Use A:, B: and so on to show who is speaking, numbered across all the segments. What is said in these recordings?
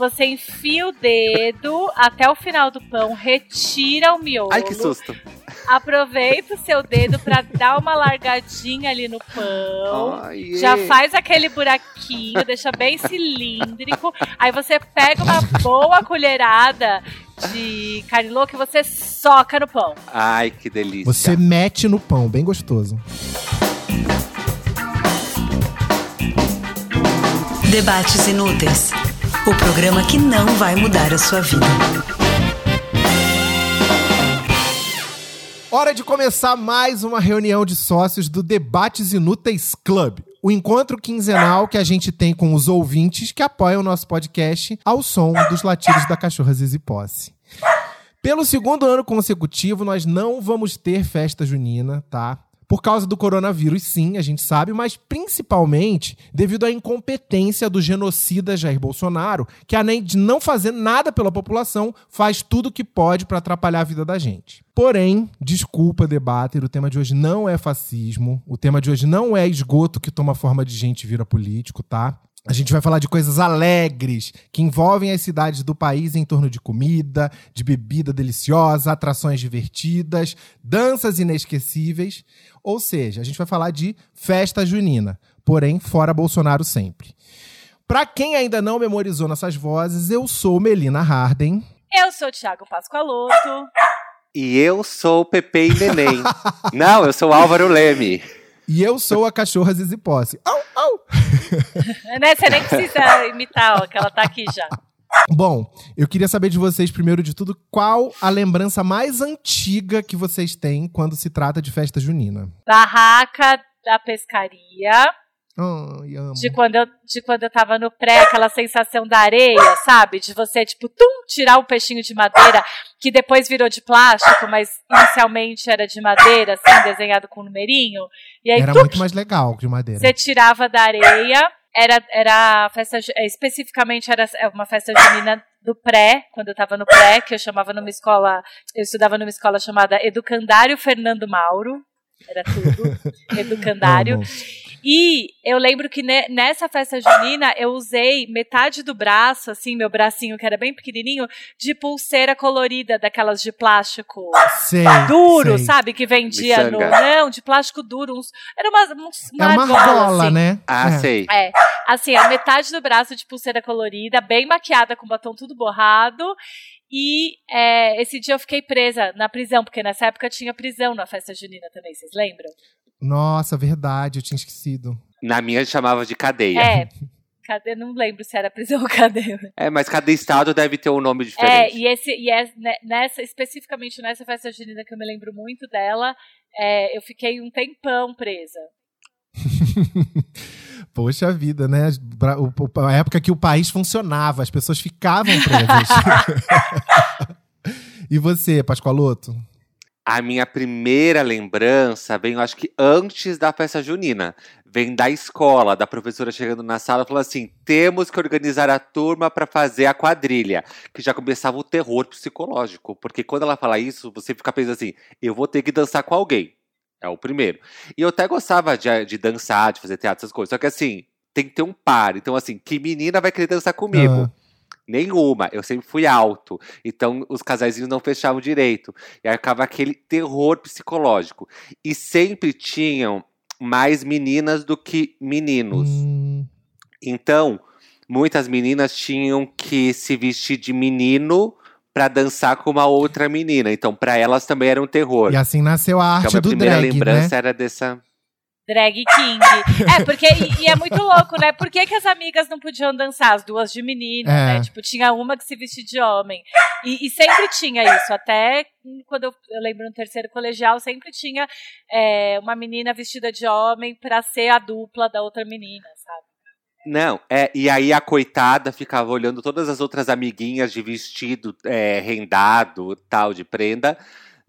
A: Você enfia o dedo até o final do pão, retira o miolo.
B: Ai, que susto.
A: Aproveita o seu dedo pra dar uma largadinha ali no pão.
B: Ai,
A: Já faz aquele buraquinho, deixa bem cilíndrico. Aí você pega uma boa colherada de carne louca e você soca no pão.
B: Ai, que delícia.
C: Você mete no pão, bem gostoso.
D: Debates Inúteis o programa que não vai mudar a sua vida.
C: Hora de começar mais uma reunião de sócios do Debates Inúteis Club. O encontro quinzenal que a gente tem com os ouvintes que apoiam o nosso podcast ao som dos latidos da cachorra Zizi Posse. Pelo segundo ano consecutivo, nós não vamos ter festa junina, tá? Por causa do coronavírus, sim, a gente sabe, mas principalmente devido à incompetência do genocida Jair Bolsonaro, que além de não fazer nada pela população, faz tudo o que pode para atrapalhar a vida da gente. Porém, desculpa, debater, o tema de hoje não é fascismo, o tema de hoje não é esgoto que toma forma de gente e vira político, tá? A gente vai falar de coisas alegres que envolvem as cidades do país em torno de comida, de bebida deliciosa, atrações divertidas, danças inesquecíveis. Ou seja, a gente vai falar de festa junina, porém fora Bolsonaro sempre. Para quem ainda não memorizou nossas vozes, eu sou Melina Harden.
A: Eu sou o Thiago Pascoaloto.
B: E eu sou o Pepe e Neném. não, eu sou o Álvaro Leme.
C: E eu sou a cachorra Zizi Posse. Au, au!
A: né? Você nem precisa imitar, ó, que ela tá aqui já.
C: Bom, eu queria saber de vocês, primeiro de tudo, qual a lembrança mais antiga que vocês têm quando se trata de festa junina?
A: Barraca da pescaria.
C: Amo.
A: De quando, eu, de quando eu tava no pré, aquela sensação da areia, sabe? De você, tipo, tum, tirar um peixinho de madeira, que depois virou de plástico, mas inicialmente era de madeira, assim, desenhado com um numerinho. E aí,
C: Era
A: tum,
C: muito mais legal que de madeira.
A: você tirava da areia. Era, era a festa, eh, especificamente era uma festa junina do pré, quando eu tava no pré, que eu chamava numa escola, eu estudava numa escola chamada Educandário Fernando Mauro. Era tudo. Educandário. E eu lembro que ne- nessa festa junina eu usei metade do braço, assim, meu bracinho que era bem pequenininho, de pulseira colorida, daquelas de plástico
C: Sei,
A: duro,
C: sei.
A: sabe? Que vendia no. Não, de plástico duro. Uns, era uma, uns,
C: É uma
A: argola,
C: argola,
A: assim.
C: né?
B: Ah,
C: É.
B: sei.
A: É, assim, a metade do braço de pulseira colorida, bem maquiada, com o batom tudo borrado. E é, esse dia eu fiquei presa na prisão, porque nessa época tinha prisão na festa junina também, vocês lembram?
C: Nossa, verdade, eu tinha esquecido.
B: Na minha chamava de cadeia.
A: É. Cadê? Não lembro se era prisão ou cadeia.
B: É, mas cada estado deve ter um nome
A: É,
B: diferente.
A: e, esse, e é, ne- nessa, especificamente nessa festa junina que eu me lembro muito dela, é, eu fiquei um tempão presa.
C: Poxa vida, né? A época que o país funcionava, as pessoas ficavam presas. e você, Pascoaloto?
B: A minha primeira lembrança vem, eu acho que antes da festa junina. Vem da escola, da professora chegando na sala falando assim: temos que organizar a turma para fazer a quadrilha. Que já começava o terror psicológico. Porque quando ela fala isso, você fica pensando assim: eu vou ter que dançar com alguém. É o primeiro. E eu até gostava de, de dançar, de fazer teatro, essas coisas. Só que assim, tem que ter um par. Então, assim, que menina vai querer dançar comigo?
C: Ah.
B: Nenhuma. Eu sempre fui alto. Então os casaizinhos não fechavam direito. E aí ficava aquele terror psicológico. E sempre tinham mais meninas do que meninos.
C: Hum,
B: Então, muitas meninas tinham que se vestir de menino pra dançar com uma outra menina. Então, pra elas também era um terror.
C: e assim nasceu a
B: Então,
C: arte
B: minha
C: do
B: primeira
C: drag,
B: lembrança
C: né?
B: era dessa.
A: Drag King. É, porque. E, e é muito louco, né? Por que, que as amigas não podiam dançar? As duas de menina,
C: É.
A: né? Tipo, tinha uma que se vestia de homem. E, e sempre tinha isso. Até quando eu, eu lembro no terceiro colegial, sempre tinha é, uma menina vestida de homem pra ser a dupla da outra menina, sabe?
B: Não, é, e aí a coitada ficava olhando todas as outras amiguinhas de vestido é, rendado, tal, de prenda,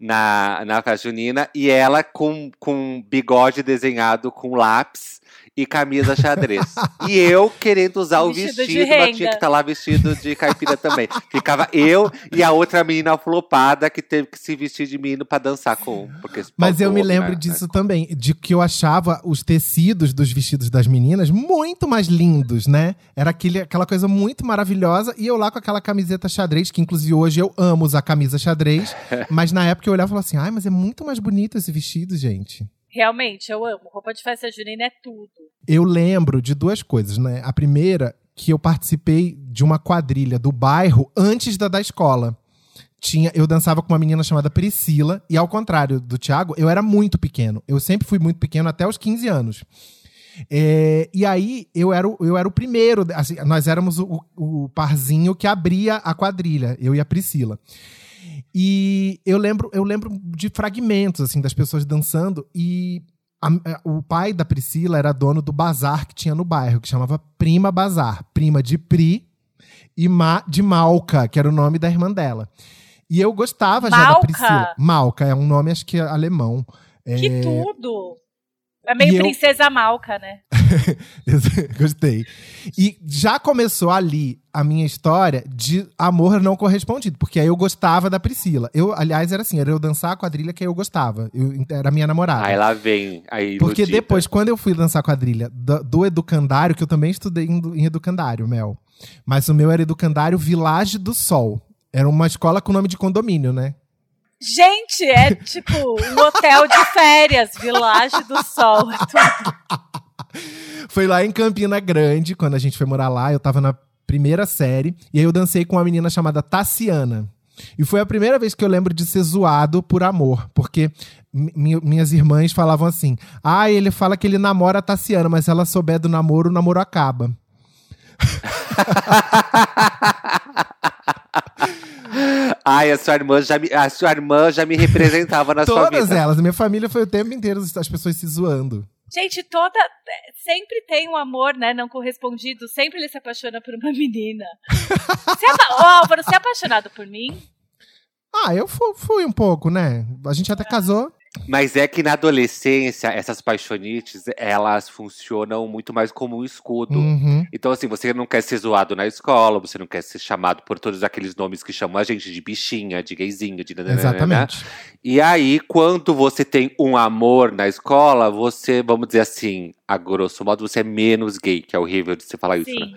B: na, na junina, e ela com, com bigode desenhado com lápis e camisa xadrez. e eu querendo usar o
A: Vestido de
B: vestido, mas tinha que estar lá vestido de caipira também. Ficava eu e a outra menina flopada que teve que se vestir de menino pra dançar com. Porque
C: Mas eu me lembro
B: né?
C: disso também, de que eu achava os tecidos dos vestidos das meninas muito mais lindos, né? Era aquele, aquela coisa muito maravilhosa. E eu lá com aquela camiseta xadrez, que inclusive hoje eu amo usar camisa xadrez. mas na época eu olhava e falava assim, ai, mas é muito mais bonito esse vestido, gente.
A: Realmente, eu amo. Roupa de festa junina é tudo.
C: Eu lembro de duas coisas, né? A primeira, que eu participei de uma quadrilha do bairro antes da da escola. Tinha, eu dançava com uma menina chamada Priscila, e ao contrário do Thiago, eu era muito pequeno. Eu sempre fui muito pequeno até os 15 anos. É, e aí eu era, o- eu era o primeiro, assim, nós éramos o, o parzinho que abria a quadrilha, eu e a Priscila. E eu lembro, eu lembro de fragmentos assim das pessoas dançando e a- a- o pai da Priscila era dono do bazar que tinha no bairro, que chamava Prima Bazar, prima de Pri e Ma, de Malca, que era o nome da irmã dela. E eu gostava já da
A: Malca?
C: Priscila. Malca é um nome acho que alemão.
A: Que
C: É,
A: tudo! É meio
C: E eu-
A: princesa malca, né?
C: Gostei. E já começou ali a minha história de amor não correspondido, porque aí eu gostava da Priscila. Eu, aliás, era assim, era eu dançar a quadrilha que aí eu gostava. Eu, era a minha namorada.
B: Aí lá vem. Aí
C: Porque depois, quando eu fui dançar quadrilha do, do educandário, que eu também estudei em, em educandário, Mel. Mas o meu era educandário Village do Sol. Era uma escola com nome de condomínio, né?
A: Gente, é tipo um hotel de férias, Village do Sol. tudo.
C: Foi lá em Campina Grande, quando a gente foi morar lá. Eu tava na primeira série. E aí eu dancei com uma menina chamada Tassiana. E foi a primeira vez que eu lembro de ser zoado por amor. Porque mi- mi- minhas irmãs falavam assim: Ah, ele fala que ele namora a Tassiana, mas se ela souber do namoro, o namoro acaba.
B: Ai, a sua irmã já me, a sua irmã já me representava na sua
C: Todas
B: vida.
C: elas. A minha família foi o tempo inteiro as pessoas se zoando.
A: Gente, toda. Sempre tem um amor, né? Não correspondido. Sempre ele se apaixona por uma menina. Você é, apa- Ô, Álvaro, você é apaixonado por mim?
C: Ah, eu fu- fui um pouco, né? A gente até casou.
B: Mas é que na adolescência, essas paixonites, elas funcionam muito mais como um escudo.
C: Uhum.
B: Então, assim, você não quer ser zoado na escola, você não quer ser chamado por todos aqueles nomes que chamam a gente de bichinha, de gayzinho, de nananana.
C: Exatamente.
B: E aí, quando você tem um amor na escola, você, vamos dizer assim, a grosso modo, você é menos gay, que é horrível de você falar isso, né?
A: Sim.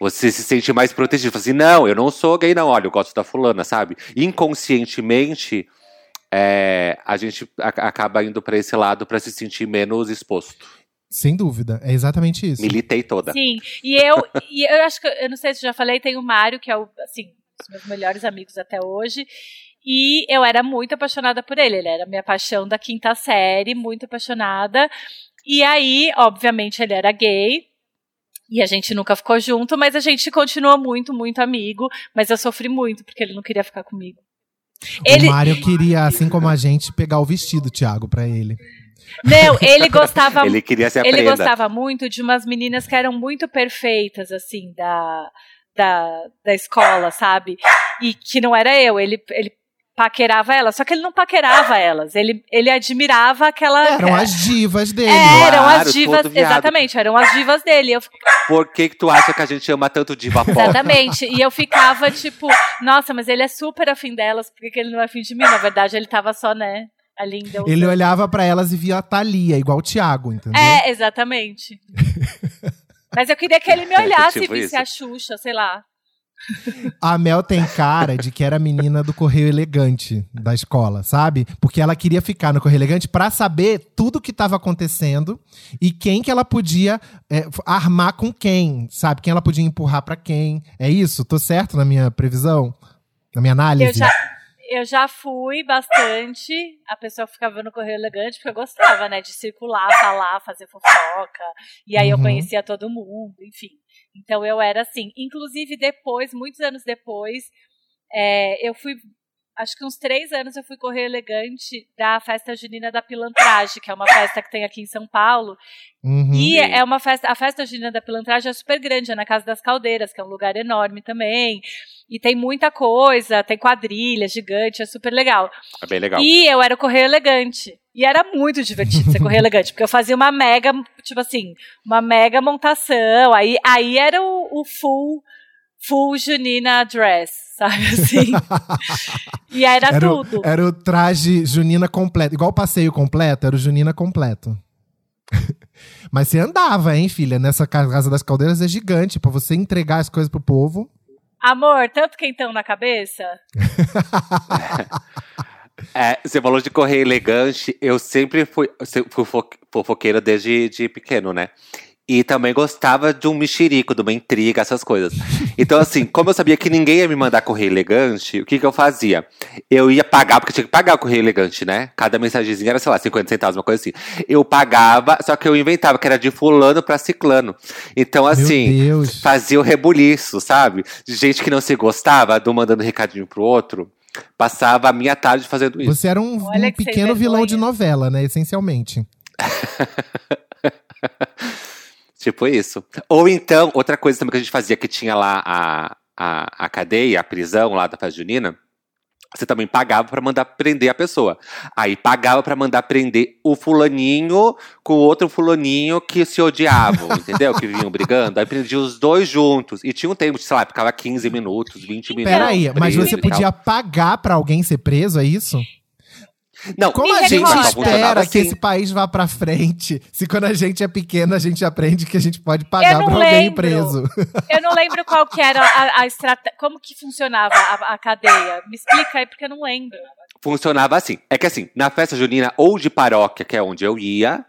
B: Você se sente mais protegido. Fala assim, não, eu não sou gay, não. Olha, eu gosto da fulana, sabe? Inconscientemente, é, a gente a- acaba indo pra esse lado pra se sentir menos exposto.
C: Sem dúvida. É exatamente isso.
B: Militei toda.
A: Sim. E eu, e eu acho que. Eu não sei se eu já falei, tem o Mário, que é o, assim, um dos meus melhores amigos até hoje. E eu era muito apaixonada por ele. Ele era minha paixão da quinta série, muito apaixonada. E aí, obviamente, ele era gay. E a gente nunca ficou junto, mas a gente continua muito, muito amigo. Mas eu sofri muito porque ele não queria ficar comigo. Ele,
C: O Mário queria, assim como a gente, pegar o vestido, Thiago, pra ele.
A: não, ele gostava
B: Ele queria ser
A: ele gostava muito de umas meninas que eram muito perfeitas, assim, da, da, da escola, sabe? E que não era eu. Ele, ele paquerava elas, só que ele não paquerava elas. Ele, ele admirava aquela.
C: Eram as divas dele.
A: É, eram
B: Claro,
A: as divas, exatamente, eram as divas dele. Eu,
B: Por que que tu acha que a gente ama tanto diva pop?
A: exatamente. E eu ficava tipo, nossa, mas ele é super afim delas, por que ele não é afim de mim? Na verdade, ele tava só, né, ali em.
C: Ele olhava pra elas e via a Thalia, igual o Thiago, entendeu?
A: É, exatamente. Mas eu queria que ele me olhasse
B: Tipo
A: e visse
B: isso.
A: a Xuxa, sei lá.
C: A Mel tem cara de que era a menina do Correio Elegante da escola, sabe? Porque ela queria ficar no Correio Elegante pra saber tudo que tava acontecendo e quem que ela podia é, armar com quem, sabe? Quem ela podia empurrar pra quem. É isso? Tô certo na minha previsão? Na minha análise?
A: Eu já, eu já fui bastante a pessoa ficava no Correio Elegante, porque eu gostava, né, de circular, falar, fazer fofoca. E aí eu
C: Uhum.
A: conhecia todo mundo, enfim. Então eu era assim. Inclusive, depois, muitos anos depois, é, eu fui. Acho que uns três anos eu fui Correio Elegante da festa junina da Pilantragem, que é uma festa que tem aqui em São Paulo.
C: Uhum.
A: E é uma festa, a festa junina da pilantragem é super grande, é na Casa das Caldeiras, que é um lugar enorme também. E tem muita coisa, tem quadrilha gigante, é super legal.
B: É bem legal.
A: E eu era o Correio Elegante. E era muito divertido ser Correio Elegante, porque eu fazia uma mega, tipo assim, uma mega montação. Aí, aí era o, o full, full Junina dress, sabe assim? e era,
C: Era o,
A: tudo.
C: era o traje junina completo. Igual o passeio completo, era o junina completo. Mas você andava, hein, filha? Nessa Casa das Caldeiras é gigante. Pra você entregar as coisas pro povo.
A: Amor, tanto quentão na cabeça?
B: É, você falou de correr elegante. Eu sempre fui, fui fo- fofoqueiro desde de pequeno, né? E também gostava de um mexerico, de uma intriga, essas coisas. Então, assim, como eu sabia que ninguém ia me mandar correio elegante, o que, que eu fazia? Eu ia pagar, porque tinha que pagar o correio elegante, né? Cada mensagenzinha era, sei lá, 50 centavos, uma coisa assim. Eu pagava, só que eu inventava que era de fulano pra ciclano. Então, assim, fazia o rebuliço, sabe? De gente que não se gostava, do mandando recadinho pro outro. Passava a minha tarde fazendo isso.
C: Você era um, um pequeno vilão de novela, né? Essencialmente.
B: Tipo isso. Ou então, outra coisa também que a gente fazia, que tinha lá a, a, a cadeia, a prisão lá da festa junina, você também pagava pra mandar prender a pessoa. Aí pagava pra mandar prender o fulaninho com o outro fulaninho que se odiavam, entendeu? Que vinham brigando. Aí prendia os dois juntos. E tinha um tempo, sei lá, ficava 15 minutos, 20 minutos.
C: Peraí, mas você podia pagar pra alguém ser preso, é isso?
B: Não,
C: Como a gente
B: funcionava
C: espera que
B: assim.
C: esse país vá pra frente? Se quando a gente é pequeno, a gente aprende que a gente pode pagar pra alguém preso.
A: Eu não lembro qual que era a, a estratégia. Como que funcionava a, a cadeia? Me explica aí, porque eu não lembro.
B: Funcionava assim. É que assim, na festa junina, ou de paróquia, que é onde eu ia,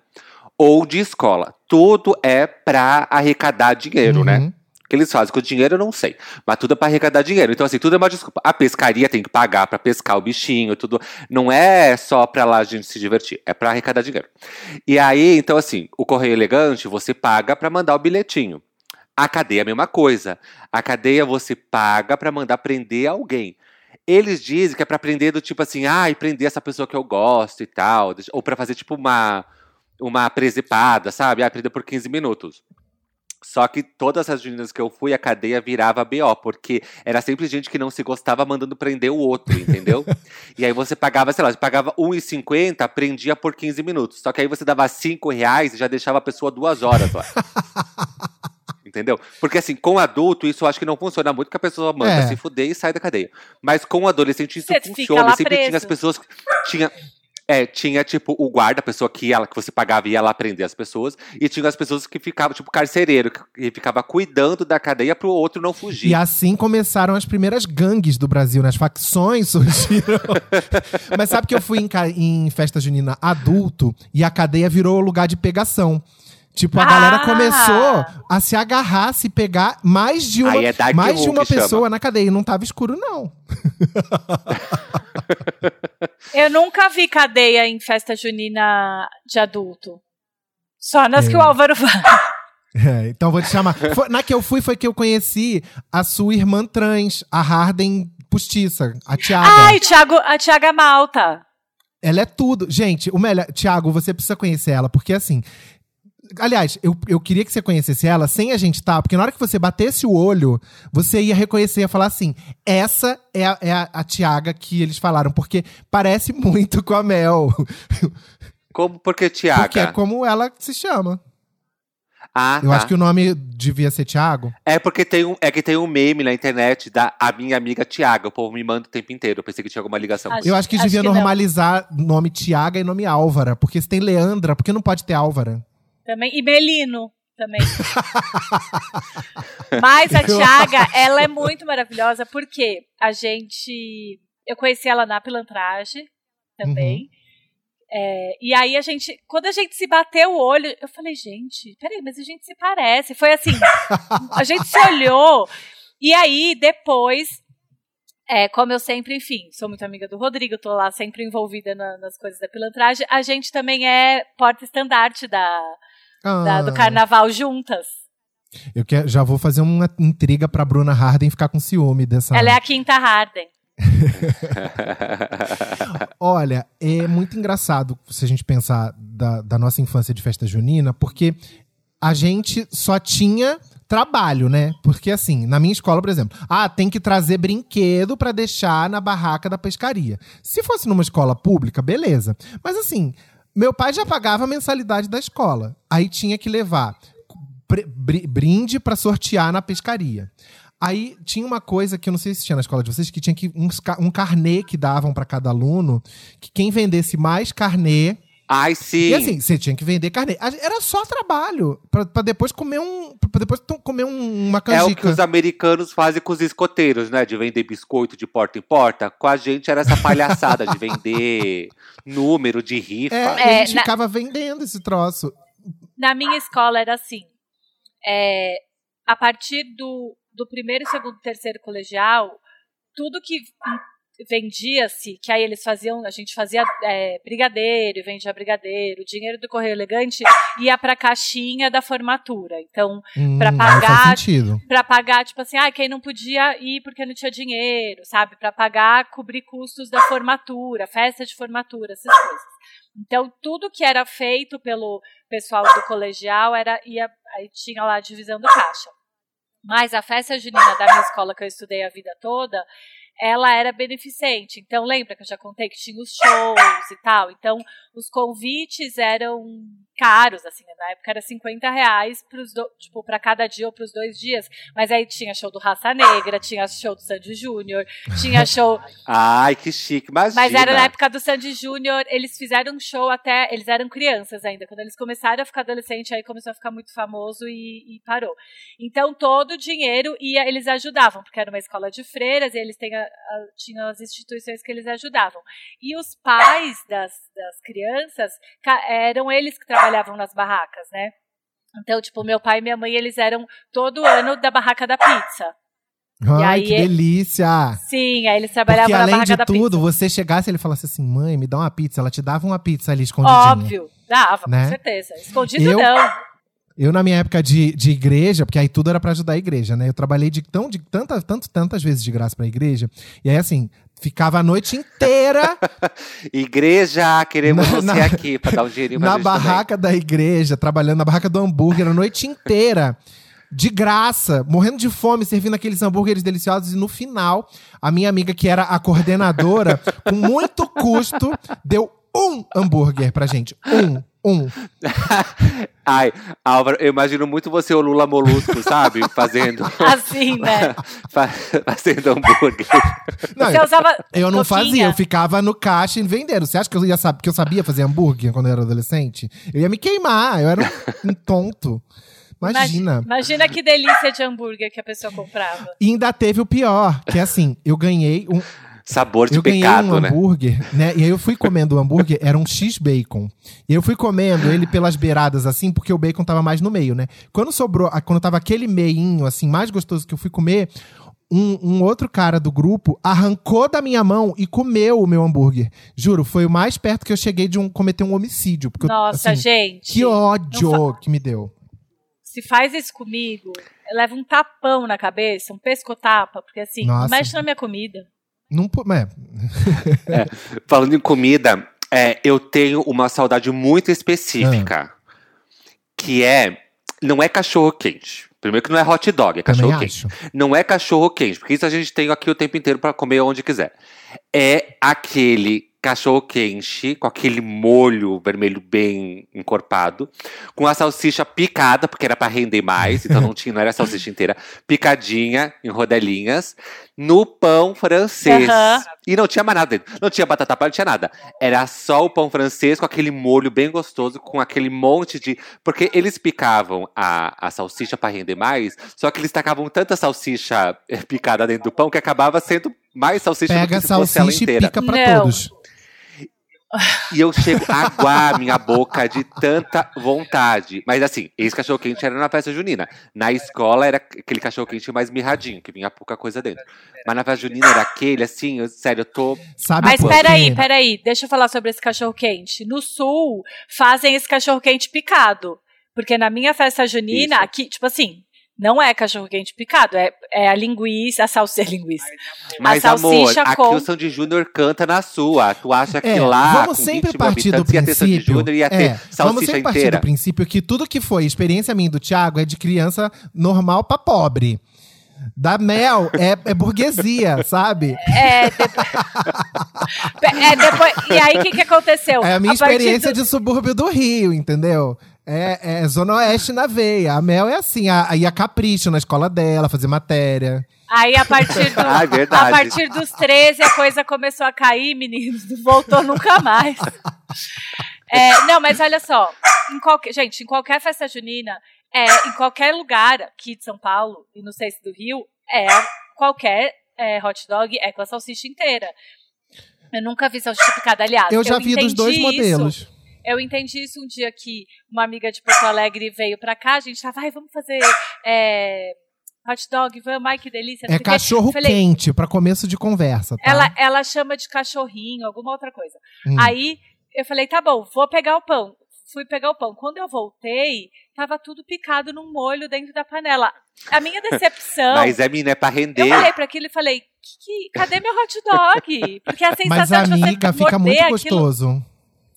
B: ou de escola. Tudo é pra arrecadar dinheiro, né?
C: Uhum.
B: O que eles fazem com o dinheiro, eu não sei. Mas tudo é pra arrecadar dinheiro. Então, assim, tudo é uma desculpa. A pescaria tem que pagar pra pescar o bichinho, tudo. Não é só pra lá a gente se divertir, é pra arrecadar dinheiro. E aí, então, assim, o correio elegante, você paga pra mandar o bilhetinho. A cadeia é a mesma coisa. A cadeia você paga pra mandar prender alguém. Eles dizem que é pra prender do tipo assim, ai, prender essa pessoa que eu gosto e tal. Ou pra fazer tipo uma, uma presepada, sabe? Ah, prender por 15 minutos. Só que todas as juninas que eu fui, a cadeia virava BO, porque era sempre gente que não se gostava mandando prender o outro, entendeu? e aí você pagava, sei lá, você pagava R$1,50, prendia por 15 minutos. Só que aí você dava 5 reais e já deixava a pessoa duas horas lá. Entendeu? Porque assim, com adulto, isso eu acho que não funciona muito, que a pessoa manda
C: É.
B: se fuder e sai da cadeia. Mas com adolescente isso
A: Você
B: funciona. sempre tinha
A: preso.
B: as pessoas. Tinha. É, tinha, tipo, o guarda, a pessoa que, ia, que você pagava e ia lá prender as pessoas. E tinha as pessoas que ficavam, tipo, carcereiro, que ficava cuidando da cadeia pro outro não fugir.
C: E assim começaram as primeiras gangues do Brasil, né? As facções surgiram. Mas sabe que eu fui em, em festa junina adulto e a cadeia virou lugar de pegação. Tipo, a galera
A: Ah!
C: começou a se agarrar, se pegar mais de uma,
B: é
C: mais de uma
B: que chama.
C: pessoa na cadeia. E não tava escuro, não.
A: Eu nunca vi cadeia em festa junina de adulto. Só nas que o
C: É.
A: Álvaro vai.
C: É, então vou te chamar. Foi- na que eu fui foi que eu conheci a sua irmã trans, a Harden Postiça, a Tiaga.
A: Ai, Thiago, a Tiaga Malta.
C: Ela é tudo. Gente, o melhor. Tiago, você precisa conhecer ela, porque assim. Aliás, eu, eu queria que você conhecesse ela sem a gente tá, porque na hora que você batesse o olho, você ia reconhecer, ia falar assim: essa é a, é a, a Tiaga que eles falaram, porque parece muito com a Mel.
B: Como, porque Tiaga?
C: Porque é como ela se chama.
B: Ah,
C: Eu
B: tá.
C: acho que o nome devia ser Tiago.
B: É porque tem um, é que tem um meme na internet da a minha amiga Tiaga. O povo me manda o tempo inteiro. Eu pensei que tinha alguma ligação.
A: Acho-
C: Eu acho que
A: acho
C: devia
A: que não.
C: normalizar nome Tiaga e nome Álvara, porque se tem Leandra, por que não pode ter Álvara?
A: Também. E Melino também. Mas a Tiaga, ela é muito maravilhosa porque a gente. Eu conheci ela na pilantragem também. É, e aí a gente, quando a gente se bateu o olho, eu falei, gente, peraí, mas a gente se parece. Foi assim, a gente se olhou. E aí, depois, é, como eu sempre, enfim, sou muito amiga do Rodrigo, tô lá sempre envolvida na- nas coisas da pilantragem, a gente também é porta-estandarte da, da- do
C: Ah.
A: carnaval juntas.
C: Eu quero, já vou fazer uma intriga pra Bruna Harden ficar com ciúme dessa.
A: Ela é a quinta Harden.
C: Olha, é muito engraçado se a gente pensar da, da nossa infância de festa junina, porque a gente só tinha trabalho, né? Porque assim, na minha escola, por exemplo, ah, tem que trazer brinquedo pra deixar na barraca da pescaria. Se fosse numa escola pública, beleza. Mas assim, meu pai já pagava a mensalidade da escola. Aí tinha que levar br- br- brinde pra sortear na pescaria. Aí tinha uma coisa que eu não sei se tinha na escola de vocês, que tinha que ca- um carnê que davam pra cada aluno, que quem vendesse mais carnê
B: Ai, sim.
C: e assim, você tinha que vender carne. Era só trabalho. Pra, pra depois comer um. Pra depois comer um- uma
B: É
C: canjica.
B: o que os americanos fazem com os escoteiros, né? De vender biscoito de porta em porta. Com a gente era essa palhaçada de vender número de rifa.
C: É, e a
A: É,
C: gente
A: na-
C: ficava vendendo esse troço.
A: Na minha escola era assim. é, a partir do, do primeiro, segundo, terceiro colegial, tudo que vendia-se, que aí eles faziam, a gente fazia é, brigadeiro, vendia brigadeiro, o dinheiro do correio elegante ia para a caixinha da formatura. Então,
C: Hum,
A: pagar-
C: Faz sentido.
A: para pagar, tipo assim, ah, quem não podia ir porque não tinha dinheiro, sabe? Para pagar, cobrir custos da formatura, festa de formatura, essas coisas. Então, tudo que era feito pelo pessoal do colegial era ia aí tinha lá a divisão do caixa. Mas a festa junina da minha escola que eu estudei a vida toda, ela era beneficente. Então, lembra que eu já contei que tinha os shows e tal? Então, os convites eram caros, assim, na época era 50 reais pros do, tipo, para cada dia ou para os dois dias. Mas aí tinha show do Raça Negra, tinha show do Sandy Júnior, tinha show.
B: Ai, que chique. Imagina.
A: Mas era na época do Sandy Júnior, eles fizeram show até. Eles eram crianças ainda. Quando eles começaram a ficar adolescente, aí começou a ficar muito famoso e, e parou. Então todo o dinheiro ia, eles ajudavam, porque era uma escola de freiras e eles têm a- a- tinham as instituições que eles ajudavam. E os pais das, das crianças eram eles que trabalhavam nas barracas, né? Então, tipo, meu pai e minha mãe, eles eram todo ano da barraca da pizza.
C: Ai,
A: aí
C: que delícia!
A: Sim, aí eles trabalhavam
C: Porque
A: na
C: além
A: barraca
C: de
A: da
C: tudo,
A: pizza.
C: você chegasse e ele falasse assim: mãe, me dá uma pizza. Ela te dava uma pizza ali escondidinha.
A: Óbvio, dava,
C: Né?
A: com certeza. Escondido
C: Eu-
A: não.
C: Eu, na minha época de, de igreja, porque aí tudo era pra ajudar a igreja, né? Eu trabalhei de, tão, de tanta, tanto, tantas vezes de graça pra igreja. E aí, assim, ficava a noite inteira
B: Igreja, queremos
C: Na-
B: você
C: na-
B: aqui pra dar um dinheirinho
C: na
B: gente também.
C: barraca da igreja, trabalhando na barraca do hambúrguer a noite inteira. De graça, morrendo de fome, servindo aqueles hambúrgueres deliciosos. E no final, a minha amiga, que era a coordenadora, com muito custo, deu um hambúrguer pra gente. Um. Um.
B: Ai, Álvaro, eu imagino muito você, o Lula Molusco, sabe? Fazendo,
A: Assim, né?
B: fa- fazendo hambúrguer.
C: Não,
A: Você usava.
C: Eu não
A: coquinha?
C: fazia, eu ficava no caixa e vendendo. Você acha que eu, ia sab que eu sabia fazer hambúrguer quando eu era adolescente? Eu ia me queimar, eu era um, um tonto. Imagina.
A: Imagina que delícia de hambúrguer que a pessoa comprava.
C: E ainda teve o pior, que é assim, eu ganhei um,
B: Sabor de
C: eu ganhei
B: pecado,
C: um
B: né?
C: hambúrguer, né? E aí eu fui comendo o hambúrguer, era um X-bacon. E eu fui comendo ele pelas beiradas, assim, porque o bacon tava mais no meio, né? Quando sobrou, quando tava aquele meinho, assim, mais gostoso que eu fui comer, um, um outro cara do grupo arrancou da minha mão e comeu o meu hambúrguer. Juro, foi o mais perto que eu cheguei de um, cometer um homicídio. Porque eu,
A: Nossa,
C: assim,
A: gente.
C: Que ódio que me deu.
A: Se faz isso comigo, leva um tapão na cabeça, um pescotapa, porque assim,
C: Nossa.
A: mexe na minha comida.
C: Não, po- é,
B: Falando em comida, é, eu tenho uma saudade muito específica. Que é. Não é cachorro quente. Primeiro que não é hot dog, é cachorro quente.
C: acho.
B: Não é cachorro quente, porque isso a gente tem aqui o tempo inteiro pra comer onde quiser. É aquele cachorro quente com aquele molho vermelho bem encorpado, com a salsicha picada, porque era pra render mais, então não tinha, não era a salsicha inteira, picadinha em rodelinhas, no pão francês.
A: Aham.
B: E não tinha mais nada dentro. Não tinha batata palha, não tinha nada. Era só o pão francês com aquele molho bem gostoso, com aquele monte de. Porque eles picavam a, a salsicha para render mais, só que eles tacavam tanta salsicha eh, picada dentro do pão que acabava sendo mais salsicha do
C: Pega a
B: que se fosse ela
C: salsicha e
B: inteira.
C: pica pra
A: Não.
C: todos.
B: E eu chego a aguar a minha boca de tanta vontade. Mas assim, esse cachorro quente era na festa junina. Na escola era aquele cachorro quente mais mirradinho, que vinha pouca coisa dentro. Mas na festa junina era aquele, assim, eu- sério, eu tô.
C: Sabe
A: Mas
C: por
A: peraí, peraí, deixa eu falar sobre esse cachorro quente. No sul, fazem esse cachorro quente picado. Porque na minha festa junina,
B: Isso.
A: aqui, tipo assim, Não é cachorro-quente picado, é, é a linguiça, a salsicha linguiça.
B: Mas,
A: a
B: amor,
A: salsicha
B: aqui
A: com...
B: o Sandy Júnior canta na sua. Tu acha que
C: É,
B: lá,
C: vamos
B: com
C: sempre
B: 20 mil
C: partir do
B: habitantes, ia ter Sandy
C: princípio.
B: Júnior ia
C: é,
B: ter
C: vamos sempre partir
B: inteira?
C: do princípio que tudo que foi experiência minha do Thiago é de criança normal pra pobre. Da Mel é, é burguesia, sabe?
A: É, depois... é, depois... E aí, o que, que aconteceu?
C: É a minha
A: partir
C: experiência
A: do-
C: de subúrbio do Rio, entendeu? É, é Zona Oeste na veia. A Mel é assim, a, ia capricho na escola dela, fazer matéria.
A: Aí, a partir, do,
B: Ah, é verdade.
A: a partir dos 13, a coisa começou a cair, meninos. Não voltou nunca mais. É, não, mas olha só. Em qualquer, gente, em qualquer festa junina, é, em qualquer lugar aqui de São Paulo, e não sei se do Rio, é qualquer é, hot dog é com a salsicha inteira. Eu nunca vi salsicha picada. Aliás,
C: Eu já vi dos dois
A: isso-
C: modelos.
A: Eu entendi isso um dia que uma amiga de Porto Alegre veio pra cá, a gente tava, ai, vamos fazer é, hot dog, vamos, ai, que delícia.
C: É cachorro
A: Falei,
C: quente, pra começo de conversa, tá?
A: ela, ela chama de cachorrinho, alguma outra coisa.
C: Hum.
A: Aí eu falei, tá bom, vou pegar o pão. Fui pegar o pão. Quando eu voltei, tava tudo picado num molho dentro da panela. A minha decepção.
B: Mas é, menina, é pra
A: eu
B: render.
A: olhei pra aquilo e falei, que, que- cadê meu hot dog? Porque a sensação
C: Mas,
A: de você
C: amiga, fica muito
A: aquilo
C: gostoso.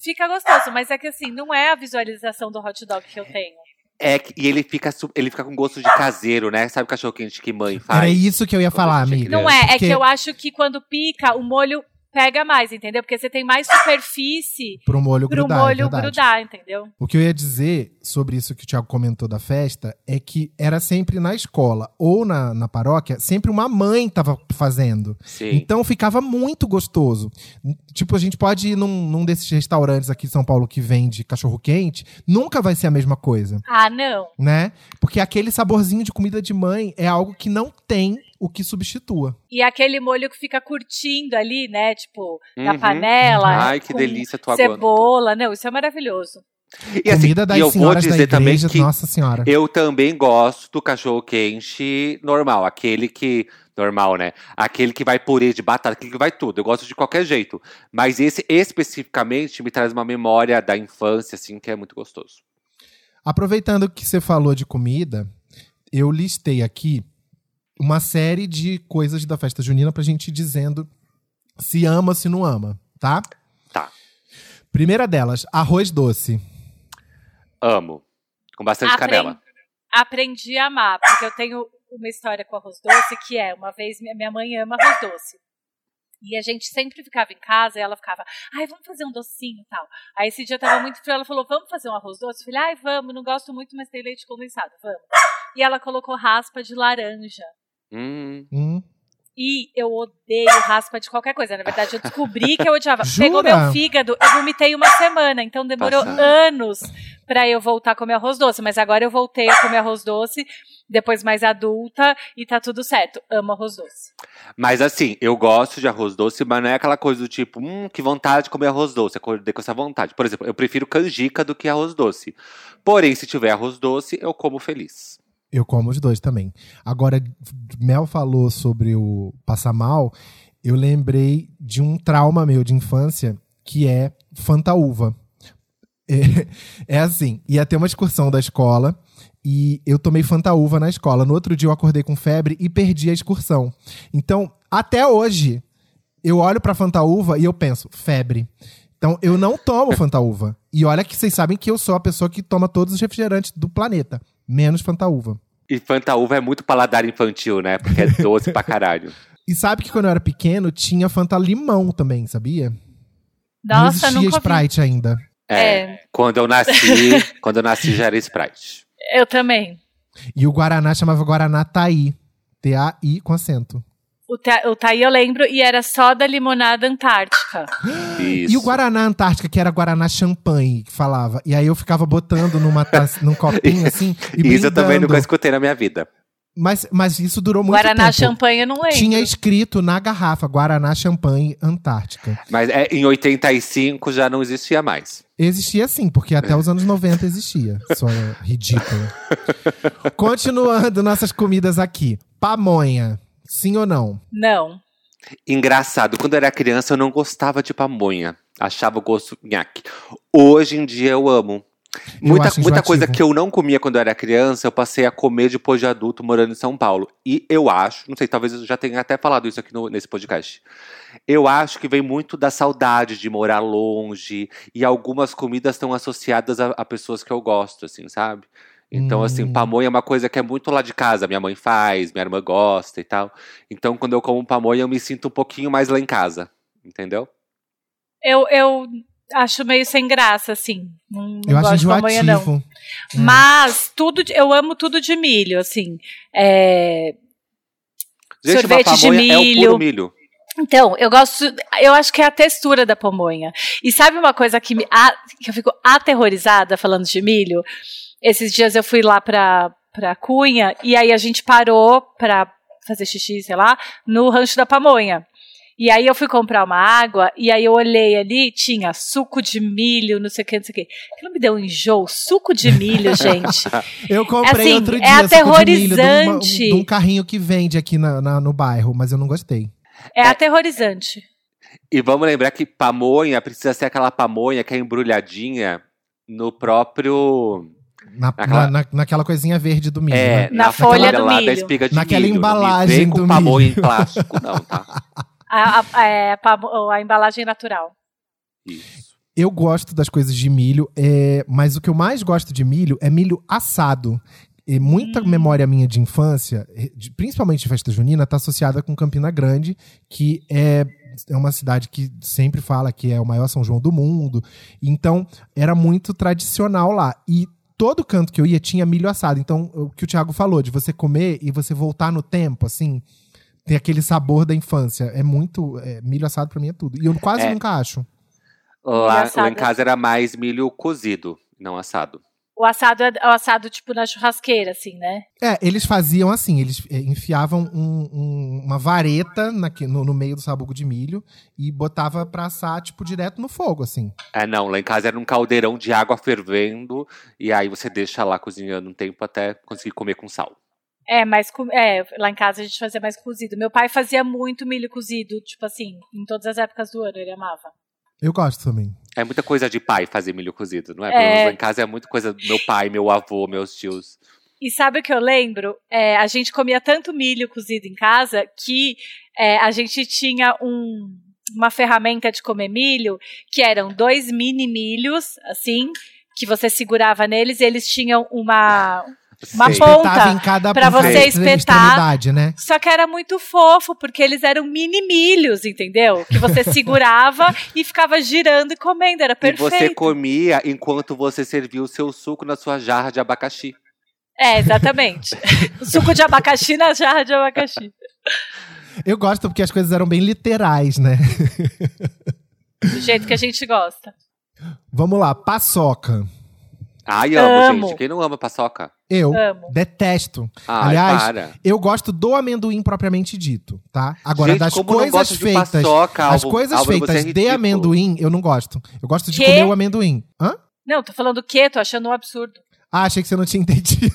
A: Fica gostoso, mas é que assim, não é a visualização do hot dog que eu tenho.
B: É, que- e ele fica, ele fica com gosto de caseiro, né? Sabe o cachorro quente que mãe faz?
C: Era isso que eu ia falar, amiga.
A: Não é, é
C: Porque
A: que eu acho que quando pica, o molho pega mais, entendeu? Porque você tem mais superfície
C: Pro molho
A: pro
C: grudar, é
A: molho
C: verdade.
A: grudar, entendeu?
C: O que eu ia dizer sobre isso que o Thiago comentou da festa é que era sempre na escola ou na, na paróquia, sempre uma mãe tava fazendo.
B: Sim.
C: Então ficava muito gostoso. Tipo, a gente pode ir num, num desses restaurantes aqui em São Paulo que vende cachorro quente, nunca vai ser a mesma coisa,
A: Ah, não.
C: né? Porque aquele saborzinho de comida de mãe é algo que não tem o que substitua.
A: E aquele molho que fica curtindo ali, né? Tipo, na
B: Uhum.
A: panela.
B: Ai, que
A: com
B: delícia, aguando.
A: Cebola. Não, isso é maravilhoso.
B: E assim,
C: comida das
B: e eu vou dizer também
C: igreja,
B: que
C: nossa senhora.
B: eu também gosto do cachorro quente normal, aquele que normal, né? Aquele que vai purê de batata, aquele que vai tudo. Eu gosto de qualquer jeito, mas esse especificamente me traz uma memória da infância assim que é muito gostoso.
C: Aproveitando que você falou de comida, eu listei aqui uma série de coisas da festa junina pra gente ir dizendo se ama ou se não ama, tá?
B: Tá.
C: Primeira delas, arroz doce.
B: Amo. Com bastante canela.
A: Aprendi a amar, porque eu tenho uma história com arroz doce que é, uma vez minha minha mãe ama arroz doce. E a gente sempre ficava em casa e ela ficava, ai, vamos fazer um docinho e tal. Aí esse dia tava muito frio, ela falou, vamos fazer um arroz doce? Eu falei, ai, vamos, não gosto muito, mas tem leite condensado, vamos. E ela colocou raspa de laranja.
B: Hum,
C: Hum.
A: E eu odeio raspa de qualquer coisa. Na verdade, eu descobri que eu odiava.
C: Jura?
A: Pegou meu fígado, eu vomitei uma semana. Então demorou
B: Passada.
A: anos pra eu voltar a comer arroz doce. Mas agora eu voltei a comer arroz doce, depois mais adulta, e tá tudo certo. Amo arroz doce.
B: Mas assim, eu gosto de arroz doce, mas não é aquela coisa do tipo, hum, que vontade de comer arroz doce. Acordei com essa vontade. Por exemplo, eu prefiro canjica do que arroz doce. Porém, se tiver arroz doce, eu como feliz.
C: Eu como os dois também. Agora, Mel falou sobre o passar mal. Eu lembrei de um trauma meu de infância que é fantaúva. É, é assim, ia ter uma excursão da escola e eu tomei fantaúva na escola. No outro dia eu acordei com febre e perdi a excursão. Então, até hoje, eu olho pra fantaúva e eu penso, febre. Então, eu não tomo fantaúva. E olha que vocês sabem que eu sou a pessoa que toma todos os refrigerantes do planeta, menos fantaúva.
B: E fantaúva é muito paladar infantil, né? Porque é doce pra caralho.
C: E sabe que quando eu era pequeno tinha Fanta limão também, sabia? não
A: Nossa,
C: existia
A: nunca vi.
C: Sprite ainda.
B: É. Quando eu nasci, quando eu nasci já era Sprite.
A: Eu também.
C: E o Guaraná chamava Guaraná Taí. T-A-I com acento.
A: O, ta, o Thaí eu lembro e era só da limonada antártica.
B: Isso.
C: E o Guaraná Antártica, que era Guaraná Champanhe, que falava. E aí eu ficava botando numa taça, num copinho assim e
B: Isso eu também
C: brindando.
B: nunca escutei na minha vida.
C: Mas, mas isso durou muito
A: Guaraná
C: tempo.
A: champanhe eu não lembro.
C: Tinha escrito na garrafa Guaraná Champanhe Antártica.
B: Mas é, em 85 já não existia mais.
C: Existia sim, porque até os anos 90 existia. Só é ridículo. Continuando nossas comidas aqui. Pamonha. Sim ou não?
A: Não.
B: Engraçado, quando eu era criança eu não gostava de pamonha. Achava o gosto nhaque. Hoje em dia eu amo. Muita,
C: acho
B: muita coisa que eu não comia quando eu era criança, eu passei a comer depois de adulto morando em São Paulo. E eu acho, não sei, talvez eu já tenha até falado isso aqui no- nesse podcast. Eu acho que vem muito da saudade de morar longe. E algumas comidas estão associadas a, a pessoas que eu gosto, assim, sabe? Então,
C: Hum.
B: assim, pamonha é uma coisa que é muito lá de casa. Minha mãe faz, minha irmã gosta e tal. Então, quando eu como pamonha, eu me sinto um pouquinho mais lá em casa. Entendeu?
A: Eu, eu acho meio sem graça, assim. Não, não
C: Eu acho
A: gosto de pamonha, não.
C: Hum.
A: Mas tudo, de- eu amo tudo de milho, assim. É,
B: Gente,
A: Sorvete de
B: pamonha é o
A: milho.
B: puro milho.
A: Então, eu gosto. Eu acho que é a textura da pamonha. E sabe uma coisa que, me, a- que eu fico aterrorizada falando de milho? Esses dias eu fui lá pra, pra Cunha e aí a gente parou pra fazer xixi, sei lá, no rancho da pamonha. E aí eu fui comprar uma água e aí eu olhei ali, tinha suco de milho, não sei o que, não sei o que. Aquilo me deu um enjoo, suco de milho, gente.
C: Eu comprei
A: Assim,
C: outro
A: é
C: dia suco de milho de,
A: aterrorizante.
C: de um carrinho que vende aqui na- na- no bairro, mas eu não gostei.
A: É aterrorizante.
B: E vamos lembrar que pamonha precisa ser aquela pamonha que é embrulhadinha no próprio.
C: Na,
B: Aquela-
C: na- na- naquela coisinha verde do milho.
B: É,
C: né?
A: Na folha do milho.
B: espiga de
C: Naquela
B: milho.
C: Embalagem
B: vem com
C: do
B: pamonha
C: milho.
B: em plástico, não, tá?
A: A, a, é, a embalagem natural.
B: Isso.
C: Eu gosto das coisas de milho, é, mas o que eu mais gosto de milho é milho assado. E muita
A: Hum.
C: memória minha de infância, eh, de- principalmente de festa junina, está associada com Campina Grande, que é, é uma cidade que sempre fala que é o maior São João do mundo. Então, era muito tradicional lá. E todo canto que eu ia tinha milho assado. Então, o que o Thiago falou, de você comer e você voltar no tempo, assim, tem aquele sabor da infância. É muito. é, milho assado pra mim é tudo. E eu quase
B: É.
C: nunca acho.
B: Lá, lá em casa era mais milho cozido, não assado.
A: O assado é o assado, tipo, na churrasqueira, assim, né?
C: É, eles faziam assim, eles é, enfiavam um- um- uma vareta naque- no, no meio do sabugo de milho e botava pra assar, tipo, direto no fogo, assim.
B: É, não, lá em casa era um caldeirão de água fervendo, e aí você deixa lá cozinhando um tempo até conseguir comer com sal.
A: É, mas é, lá em casa a gente fazia mais cozido. Meu pai fazia muito milho cozido, tipo assim, em todas as épocas do ano, ele amava.
C: Eu gosto também.
B: É muita coisa de pai fazer milho cozido, não é?
A: É.
B: Pelo menos lá em casa é muita coisa do meu pai, meu avô, meus tios.
A: E sabe o que eu lembro? É, a gente comia tanto milho cozido em casa que é, a gente tinha um- uma ferramenta de comer milho que eram dois mini milhos, assim, que você segurava neles e eles tinham uma. Uma
B: Sei.
A: ponta
C: em cada
A: pra você espetar.
C: extremidade, né?
A: Só que era muito fofo, porque eles eram mini milhos, entendeu? Que você segurava e ficava girando e comendo, era
B: E
A: perfeito.
B: você comia enquanto você servia o seu suco na sua jarra de abacaxi.
A: É, exatamente. o suco de abacaxi na jarra de abacaxi.
C: Eu gosto porque as coisas eram bem literais, né?
A: Do jeito que a gente gosta.
C: Vamos lá, paçoca.
B: Ai, amo,
A: Amo.
B: gente. Quem não ama paçoca?
C: Eu
A: Amo.
C: detesto.
B: Ai,
C: Aliás,
B: para.
C: Eu gosto do amendoim propriamente dito, tá? Agora,
B: gente,
C: das
B: como não
C: coisas
B: gosto de
C: feitas.
B: paçoca,
C: As
B: Álvaro?
C: coisas
B: Álvaro, você é
C: feitas de
B: ridículo.
C: amendoim, eu não gosto. Eu gosto de
A: Quê?
C: comer o amendoim. Hã?
A: Não, tô falando o quê? Tô achando um absurdo.
C: Ah, achei que você não tinha entendido.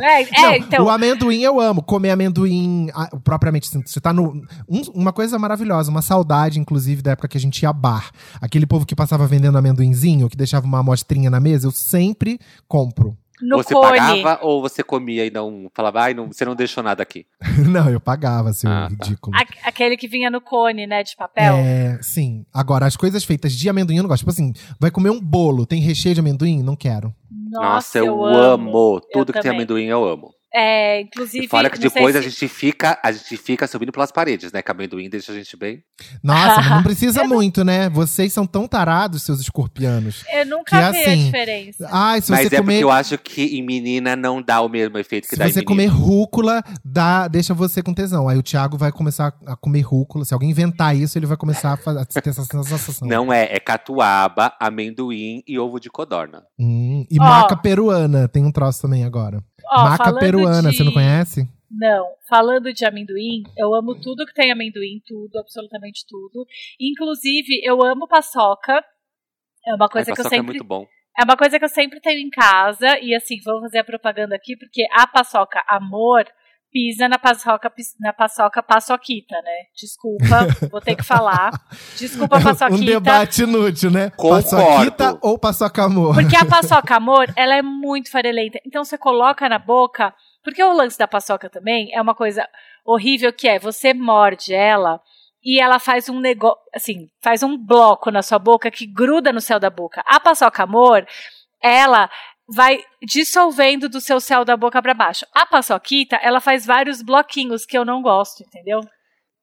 A: É, é
C: Não,
A: então.
C: O amendoim eu amo. Comer amendoim ah, propriamente. assim, Você tá no. um- uma coisa maravilhosa, uma saudade, inclusive, da época que a gente ia a bar. Aquele povo que passava vendendo amendoinzinho, que deixava uma amostrinha na mesa, eu sempre compro.
A: No
B: você
A: cone.
B: pagava ou você comia e não falava, ai, não, você não deixou nada aqui?
C: não, eu pagava, seu
B: Ah, tá.
C: ridículo.
A: A- aquele que vinha no cone, né, de papel.
C: É, sim. Agora, as coisas feitas de amendoim eu não gosto. Tipo assim, vai comer um bolo, tem recheio de amendoim? Não quero.
A: Nossa,
B: eu, amo. Tudo que tem
A: também.
B: amendoim eu amo.
A: É, inclusive.
B: Fora que depois a
A: se-
B: gente fica, a gente fica subindo pelas paredes, né? Que amendoim deixa a gente bem.
C: Nossa, mas não precisa muito, né? Vocês são tão tarados, seus escorpianos.
A: Eu nunca
C: que é
A: vi a
C: assim,
A: diferença.
C: Ai, se
B: Mas
C: você
B: é
C: comer.
B: porque eu acho que em menina não dá o mesmo efeito que
C: Se
B: dá
C: você
B: em
C: comer rúcula, dá, deixa você com tesão. Aí o Thiago vai começar a comer rúcula. Se alguém inventar isso, ele vai começar a, fa- a ter essa sensação.
B: Não é, é catuaba, amendoim e ovo de codorna.
C: Hum, e
A: Ó.
C: maca peruana, tem um troço também agora.
A: Ó,
C: maca
A: falando
C: peruana,
A: de-
C: você não conhece?
A: Não, falando de amendoim, eu amo tudo que tem amendoim, tudo, absolutamente tudo. Inclusive, eu amo paçoca. É uma coisa
B: Ai,
A: que eu
B: é
A: sempre
B: muito bom.
A: É uma coisa que eu sempre tenho em casa, e assim, vou fazer a propaganda aqui, porque a paçoca Amor pisa na paçoca, na paçoca paçoquita, né? Desculpa, vou ter que falar. Desculpa, paçoquita.
C: Um debate inútil, né?
B: Concordo.
C: Paçoquita ou paçoca amor?
A: Porque a paçoca amor, ela é muito farelenta. Então você coloca na boca, porque o lance da paçoca também é uma coisa horrível que é, você morde ela e ela faz um negócio, assim, faz um bloco na sua boca que gruda no céu da boca. A paçoca amor, ela vai dissolvendo do seu céu da boca para baixo. A paçoquita, ela faz vários bloquinhos que eu não gosto, entendeu?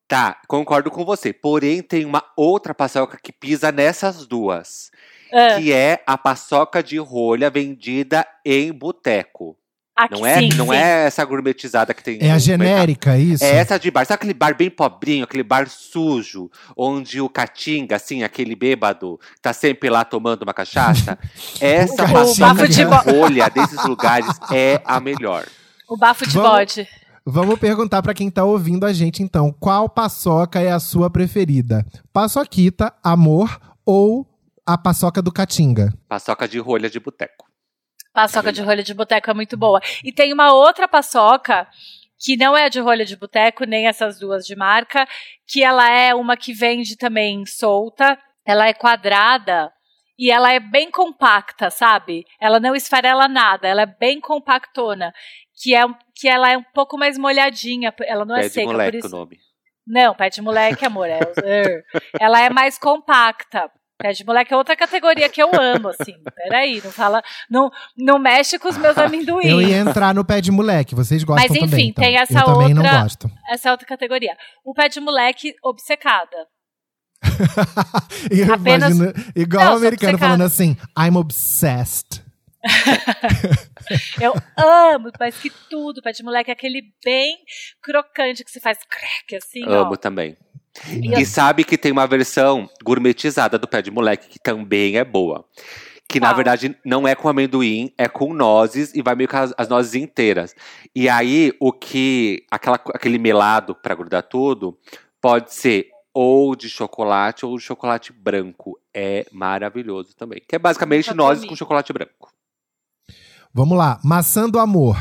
B: Tá, concordo com você. Porém, tem uma outra paçoca que pisa nessas duas.
A: Ah,
B: Que é a paçoca de rolha vendida em boteco.
A: Aqui,
B: Não é,
A: sim,
B: não
A: sim.
B: é essa gourmetizada que tem.
C: É a genérica, isso?
B: mercado. É essa de bar. Sabe aquele bar bem pobrinho, aquele bar sujo, onde o catinga, assim, aquele bêbado, tá sempre lá tomando uma cachaça? Essa
C: O
B: paçoca de rolha desses lugares é a melhor.
A: O bafo de
C: Vamos-
A: bode.
C: Vamos perguntar pra quem tá ouvindo a gente, então. Qual paçoca é a sua preferida? Paçoquita, amor ou a paçoca do Catinga?
B: Paçoca de rolha de boteco.
A: Paçoca de rolha de boteco é muito boa. E tem uma outra paçoca que não é de rolha de boteco, nem essas duas de marca, que ela é uma que vende também solta, ela é quadrada e ela é bem compacta, sabe? Ela não esfarela nada, ela é bem compactona, que é que ela é um pouco mais molhadinha, ela não é
B: Pé
A: seca, por
B: moleque
A: isso
B: o nome.
A: não, pé de moleque, amor. É, ela é mais compacta. Pé de moleque é outra categoria que eu amo, assim. Peraí, não fala. Não, não mexe com os meus amendoins.
C: Eu ia entrar no pé de moleque, vocês gostam
A: Mas, enfim,
C: também. então.
A: tem essa
C: Eu também não
A: outra-
C: gosto.
A: Essa é outra categoria. O pé de moleque obcecada.
C: Eu
A: Apenas-
C: imagino, igual
A: Não,
C: o americano
A: obcecada.
C: falando assim, I'm obsessed.
A: Eu amo, mas que tudo. Pé de moleque é aquele bem crocante que se faz crack, assim,
B: Amo
A: ó.
B: também.
A: E
B: E sabe que tem uma versão gourmetizada do pé de moleque que também é boa. Que na verdade não é com amendoim, é com nozes e vai meio com as, as nozes inteiras. E aí o que aquela, aquele melado pra grudar tudo pode ser ou de chocolate ou de chocolate branco. É maravilhoso também. Que é basicamente nozes com chocolate branco.
C: Vamos lá, maçã do amor.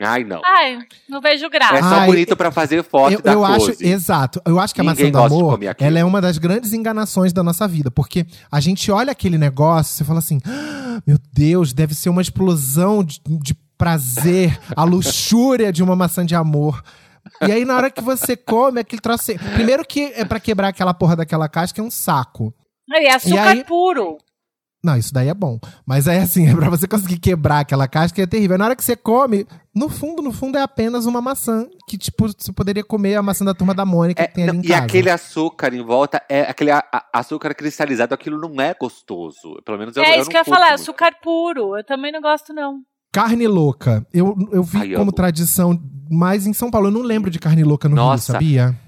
B: Ai, não.
A: Ai, não vejo
B: É
A: graça.
B: só
C: Ai,
B: bonito pra fazer foto
C: eu
B: da
C: eu acho,
B: pose.
C: exato. Eu acho que a
B: Ninguém
C: maçã do amor, ela é uma das grandes enganações da nossa vida, porque a gente olha aquele negócio, você fala assim: "Ah, "Meu Deus, deve ser uma explosão de, de prazer, a luxúria de uma maçã de amor". E aí na hora que você come aquele troço, primeiro que é pra quebrar aquela porra daquela casca é um saco.
A: E é açúcar
C: aí-
A: puro.
C: Não, isso daí é bom. Mas aí, assim, é pra você conseguir quebrar aquela casca é terrível. Na hora que você come, no fundo, no fundo, é apenas uma maçã. Que, tipo, você poderia comer a maçã da turma da Mônica
B: É,
C: que tem ali
B: não,
C: em
B: e
C: casa.
B: aquele açúcar em volta, é aquele a- a- açúcar cristalizado, aquilo não é gostoso. Pelo menos eu,
A: é
B: eu
A: isso
B: não
A: que eu ia falar,
B: muito.
A: açúcar puro. Eu também não gosto, não.
C: Carne louca. Eu, eu vi
B: Ai,
C: como
B: amo.
C: tradição, mas em São Paulo. Eu não lembro de carne louca no
B: Nossa.
C: Rio, sabia?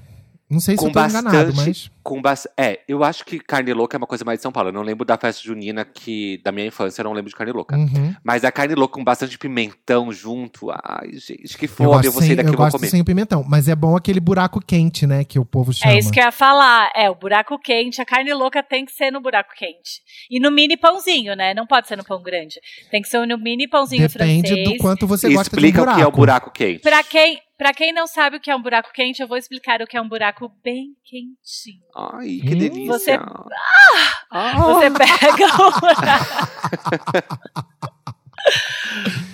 C: Não sei se
B: Com
C: eu tô enganado,
B: bastante-
C: mas...
B: Com bas- É, eu acho que carne louca é uma coisa mais de São Paulo. Eu não lembro da festa junina que da minha infância, eu não lembro de carne louca.
C: Uhum.
B: Mas a carne louca com bastante pimentão junto. Ai, gente, que
C: Eu,
B: fome.
C: gosto
B: Eu vou sair daqui
C: eu
B: e vou
C: gosto
B: comer.
C: sem o pimentão. Mas é bom aquele buraco quente, né? Que o povo chama.
A: É isso que eu ia falar. É, o buraco quente, a carne louca tem que ser no buraco quente. E no mini pãozinho, né? Não pode ser no pão grande. Tem que ser no mini pãozinho
C: Depende
A: francês.
C: do quanto você gosta de um
B: Explica o
C: buraco.
B: que é o buraco quente.
A: Pra quem, pra quem não sabe o que é um buraco quente, eu vou explicar o que é um buraco bem quentinho.
B: Ai, que
C: Hum.
B: delícia.
A: Você-
B: Ah.
A: Você pega o...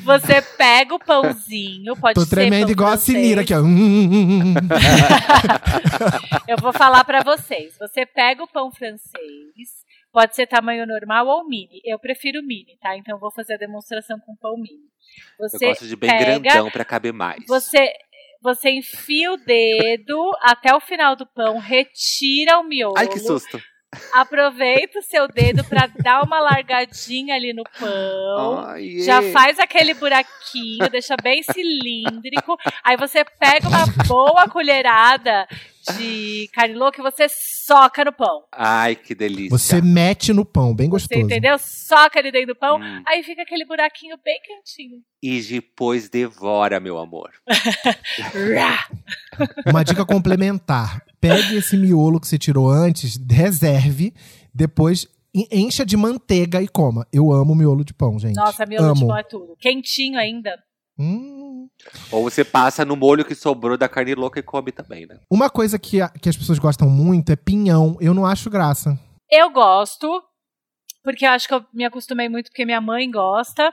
A: Você pega o pãozinho, pode
C: Tô
A: ser
C: tremendo
A: pão
C: igual a. Sinira aqui, ó.
A: Eu vou falar pra vocês. Você pega o pão francês, pode ser tamanho normal ou mini. Eu prefiro mini, tá? Então eu vou fazer a demonstração com pão mini.
B: Eu
A: Você
B: gosto de bem
A: pega,
B: grandão pra caber mais.
A: Você você enfia o dedo até o final do pão, retira o miolo.
B: Ai, que susto.
A: Aproveita o seu dedo pra dar uma largadinha ali no pão.
B: Ai,
A: Já
B: é.
A: faz aquele buraquinho, deixa bem cilíndrico. Aí você pega uma boa colherada de carne louca e você soca no pão.
B: Ai, que delícia.
C: Você mete no pão, bem
A: Você
C: gostoso.
A: entendeu? Soca ali dentro do pão,
B: Hum.
A: aí fica aquele buraquinho bem quentinho.
B: E depois devora, meu amor.
C: Uma dica complementar. Pegue esse miolo que você tirou antes, reserve, depois en- encha de manteiga e coma. Eu amo miolo de pão, gente.
A: Nossa, miolo de
C: amo.
A: pão é tudo. Quentinho ainda.
C: Hum.
B: Ou você passa no molho que sobrou da carne louca e come também, né?
C: Uma coisa que, a- que as pessoas gostam muito é pinhão. Eu não acho graça.
A: Eu gosto, porque eu acho que eu me acostumei muito porque minha mãe gosta.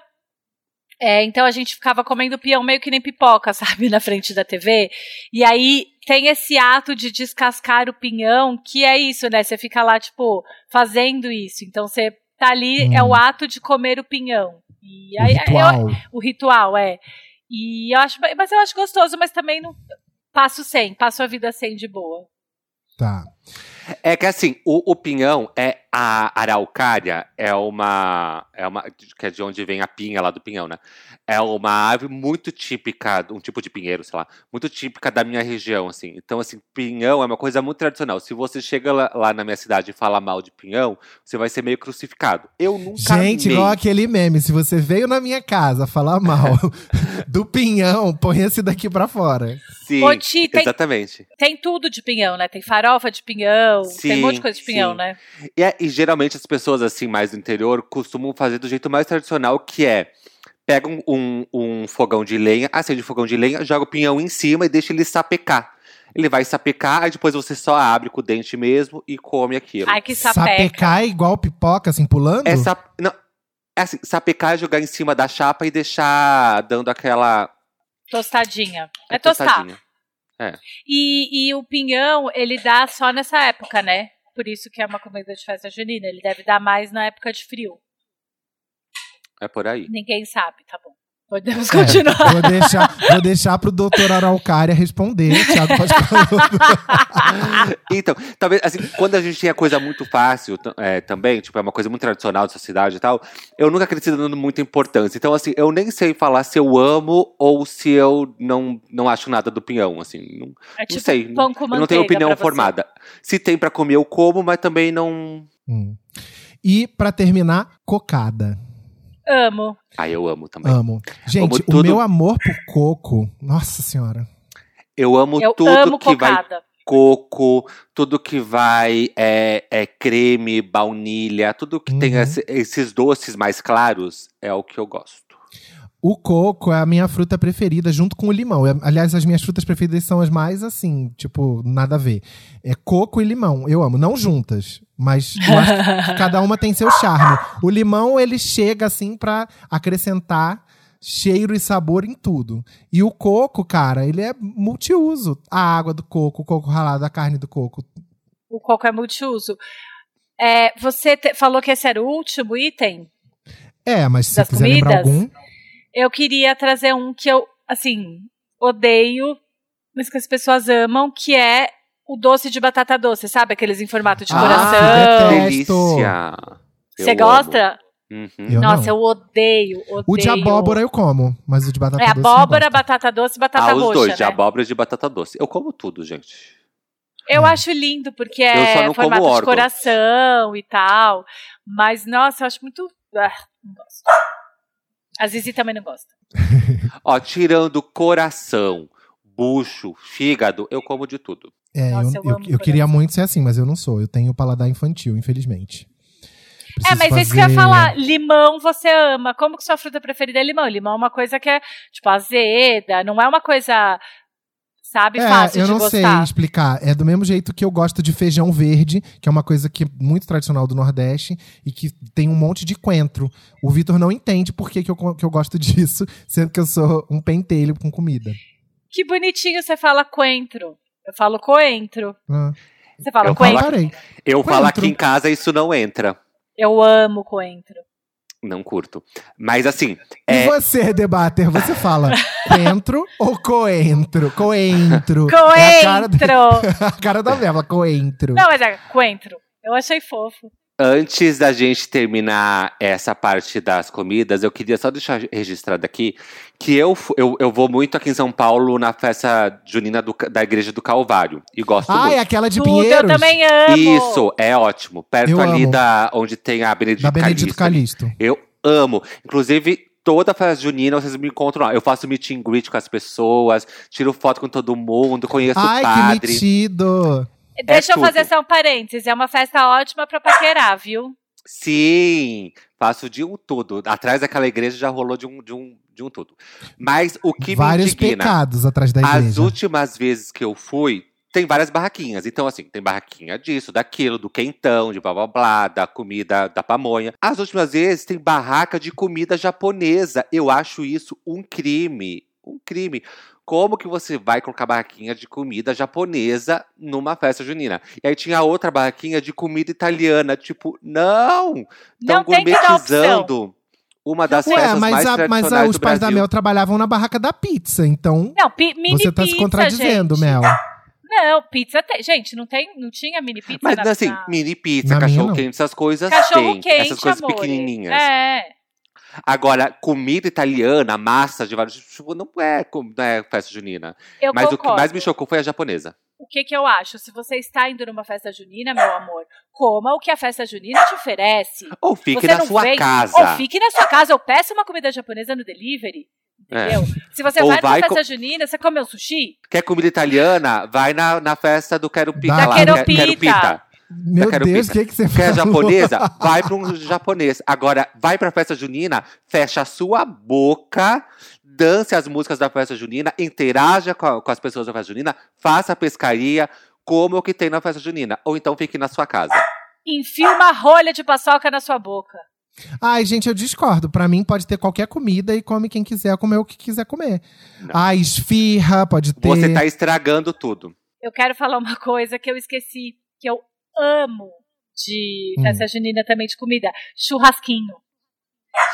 A: É, então a gente ficava comendo peão meio que nem pipoca, sabe, na frente da TV. E aí tem esse ato de descascar o pinhão, que é isso, né? Você fica lá, tipo, fazendo isso. Então você tá ali,
C: Hum.
A: é o ato de comer o pinhão. E
C: O
A: aí, eu-
C: ritual.
A: o ritual, é. E eu acho, mas eu acho gostoso, mas também não passo sem, passo a vida sem de boa.
C: Tá.
B: É que assim, o, o pinhão é a araucária, é uma, é uma. que é de onde vem a pinha lá do pinhão, né? É uma árvore muito típica, um tipo de pinheiro, sei lá, muito típica da minha região, assim. Então, assim, pinhão é uma coisa muito tradicional. Se você chega lá, lá na minha cidade e fala mal de pinhão, você vai ser meio crucificado. Eu nunca
C: Gente,
B: amei.
C: igual aquele meme. Se você veio na minha casa falar mal do pinhão, põe esse daqui pra fora.
B: Sim,
A: Ô, Ti, tem,
B: exatamente.
A: tem tudo de pinhão, né? Tem farofa de pinhão, tem um monte de
B: Sim,
A: coisa de pinhão,
B: sim.
A: né?
B: E, é- e geralmente as pessoas assim mais do interior costumam fazer do jeito mais tradicional, que é pega um, um- um fogão de lenha, acende o fogão de lenha, joga o pinhão em cima e deixa ele sapecar. Ele vai sapecar, aí depois você só abre com o dente mesmo e come aquilo.
A: Ai, que sapeca.
C: Sapecar é igual pipoca, assim, pulando?
B: É, sap... não, é assim, sapecar é jogar em cima da chapa e deixar dando aquela
A: Tostadinha. É,
B: é
A: tostar.
B: tostadinha.
A: E, e o pinhão, ele dá só nessa época, né? Por isso que é uma comida de festa junina. Ele deve dar mais na época de frio.
B: É por aí.
A: Ninguém sabe, tá bom. Podemos
C: É,
A: continuar.
C: vou, deixar, vou deixar pro doutor Araucária responder. Thiago pode falar.
B: Então, talvez, assim, quando a gente tinha coisa muito fácil é, também, tipo, é uma coisa muito tradicional dessa cidade e tal, eu nunca acreditei dando muita importância. Então, assim, eu nem sei falar se eu amo ou se eu não, não acho nada do pinhão, assim. Não,
A: É
B: não
A: tipo
B: sei.
A: pão com
B: eu não tenho opinião formada. Se tem pra comer, eu como, mas também não.
C: Hum. E pra terminar, cocada.
A: Amo.
B: Ah, eu amo também.
C: Amo. Gente,
B: Amo
C: o
B: tudo.
C: meu amor por coco, nossa senhora.
B: Eu amo
A: Eu
B: tudo
A: amo
B: que vai
A: cocada.
B: coco, tudo que vai é, é creme, baunilha, tudo que tem
C: Uhum.
B: esse- esses doces mais claros é o que eu gosto.
C: O coco é a minha fruta preferida, junto com o limão. É- Aliás, as minhas frutas preferidas são as mais assim, tipo, nada a ver. É coco e limão. Eu amo. Não juntas, mas eu acho que cada uma tem seu charme. O limão, ele chega assim pra acrescentar cheiro e sabor em tudo. E o coco, cara, ele é multiuso. A água do coco, o coco ralado, a carne do coco.
A: O coco é multiuso. É, você te- falou que esse era o último item?
C: É, mas se quiser lembrar
A: comidas?
C: algum.
A: Eu queria trazer um que eu, assim, odeio, mas que as pessoas amam, que é o doce de batata doce, sabe? Aqueles em formato de
C: Ah,
A: coração.
C: detesto.
B: delícia! Eu
A: Você gosta?
B: Uhum.
C: Eu
A: Nossa,
C: não.
A: eu odeio, odeio.
C: O de abóbora eu como, mas o de batata
A: É
C: doce não
A: abóbora, batata doce e batata
B: Ah, os
A: roxa,
B: dois, de
A: né?
B: abóbora e de batata doce. Eu como tudo, gente.
A: Eu
C: É.
A: acho lindo, porque
B: Eu só
A: é
B: não como
A: formato de
B: órgão.
A: coração e tal. Mas, nossa, eu acho muito. Ah, não gosto. A Zizi também não gosta.
B: Ó, tirando coração, bucho, fígado, eu como de tudo.
C: É,
A: Nossa,
C: eu,
A: eu
C: eu, eu queria muito ser assim, mas eu não sou. Eu tenho paladar infantil, infelizmente.
A: é,
C: Preciso
A: mas é isso que eu ia
C: fazer-
A: falar. Limão você ama. Como que sua fruta preferida é limão? Limão é uma coisa que é, tipo, azeda. Não é uma coisa, sabe,
C: É,
A: fácil
C: eu
A: de
C: não sei explicar. É do mesmo jeito que eu gosto de feijão verde, que é uma coisa que é muito tradicional do Nordeste e que tem um monte de coentro. O Vitor não entende por que, que, eu, que eu gosto disso, sendo que eu sou um pentelho com comida.
A: Que bonitinho você fala coentro. Eu falo coentro.
C: Ah,
A: Você fala
B: Eu
A: coentro?
B: falo-. Eu falo
C: Coentro.
B: aqui em casa, isso não entra.
A: Eu amo coentro.
B: Não curto. Mas assim,
C: E
B: é,
C: você, debater, você fala coentro ou coentro? Coentro. É a cara,
A: Coentro!
C: a cara da Bela, coentro.
A: Não, mas é coentro. Eu achei fofo.
B: Antes da gente terminar essa parte das comidas, eu queria só deixar registrado aqui que eu, eu, eu vou muito aqui em São Paulo na festa junina do da Igreja do Calvário. E gosto
C: Ah,
B: muito.
C: é aquela de
A: Tudo,
C: Pinheiros?
A: eu também amo.
B: Isso, é ótimo. Perto
C: Eu
B: ali
C: amo.
B: da onde tem a Benedito,
C: Da Benedito
B: Calixto.
C: Calixto.
B: Eu amo. Inclusive, toda festa junina vocês me encontram lá. Eu faço meet and greet com as pessoas, tiro foto com todo mundo, conheço o
C: Ai,
B: padre.
C: que metido.
A: Deixa eu
B: tudo.
A: fazer só um parênteses. É uma festa ótima pra paquerar, viu?
B: Sim, faço de um tudo. Atrás daquela igreja já rolou de um, de um, de um tudo. Mas o que
C: Vários
B: me indigna,
C: pecados atrás da
B: as
C: igreja.
B: últimas vezes que eu fui, tem várias barraquinhas. Então, assim, tem barraquinha disso, daquilo, do quentão, de blá blá blá, da comida da pamonha. As últimas vezes tem barraca de comida japonesa. Eu acho isso um crime. Um crime. Como que você vai colocar barraquinha de comida japonesa numa festa junina? E aí tinha outra barraquinha de comida italiana. Tipo, não! Estão gourmetizando uma das
C: Ué,
B: festas
C: mas,
B: mais
C: a- mas
B: tradicionais
C: a- os
B: do
C: pais da. Mel trabalhavam na barraca da pizza, então
A: Não, pi- mini
C: você tá
A: pizza,
C: se contradizendo,
A: gente.
C: Mel.
A: Não, pizza tem. Gente, não tem, não tinha mini pizza
B: Mas
A: na,
B: assim,
A: na-
B: mini pizza,
C: Na minha,
B: cachorro
C: não.
B: quente, essas coisas
A: Cachorro
B: tem.
A: quente,
B: essas coisas
A: amore.
B: pequenininhas.
A: É.
B: Agora, comida italiana, massa de vários tipo, não é, com- não é festa junina.
A: Eu
B: Mas o que
A: concordo.
B: mais me chocou foi a japonesa.
A: O que que eu acho? Se você está indo numa festa junina, meu amor, coma o que a festa junina te oferece.
B: Ou fique
A: Você
B: na sua
A: vem-
B: casa.
A: Ou fique na sua casa, ou peça uma comida japonesa no delivery. Entendeu? Se você
B: É. Ou
A: vai
B: vai
A: festa
B: co-
A: junina, você come um sushi?
B: Quer comida italiana? Vai na, na festa do Quero Pita
C: Da
B: lá.
A: Quero
B: Quer- Quero
A: Pita.
C: Meu
B: quero
C: Deus, o que, que você
B: Quer
C: falou?
B: japonesa? Vai para um japonês. Agora, vai pra festa junina, fecha a sua boca, dance as músicas da festa junina, interaja com, a- com as pessoas da festa junina, faça a pescaria, coma o que tem na festa junina. Ou então fique na sua casa.
A: Enfia uma rolha de paçoca na sua boca.
C: Ai, gente, eu discordo. Pra mim, pode ter qualquer comida e come quem quiser comer o que quiser comer. Ah, esfirra, pode ter.
B: Você tá estragando tudo.
A: Eu quero falar uma coisa que eu esqueci, que eu amo de
C: Hum.
A: festa junina também de comida. Churrasquinho.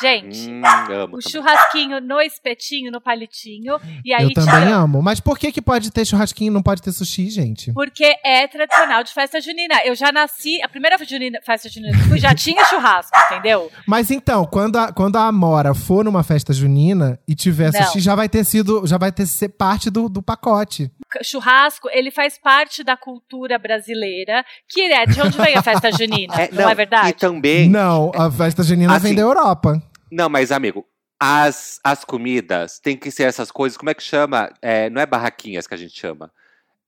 A: Gente,
B: Hum, amo.
A: o
B: também.
A: churrasquinho no espetinho, no palitinho. E aí
C: Eu também
A: tira-
C: amo. Mas por que, que pode ter churrasquinho e não pode ter sushi, gente?
A: Porque é tradicional de festa junina. Eu já nasci, a primeira junina- festa junina que fui já tinha churrasco, entendeu?
C: Mas então, quando a, quando a Amora for numa festa junina e tiver
A: Não.
C: sushi, já vai ter sido, já vai ter ser parte do, do pacote.
A: Churrasco, ele faz parte da cultura brasileira, que é de onde vem a festa junina,
B: É,
A: não, é verdade?
B: E também.
C: Não, a festa junina
B: Assim,
C: vem da Europa.
B: Não, mas, amigo, as, as comidas tem que ser essas coisas. Como é que chama? É, não é barraquinhas que a gente chama.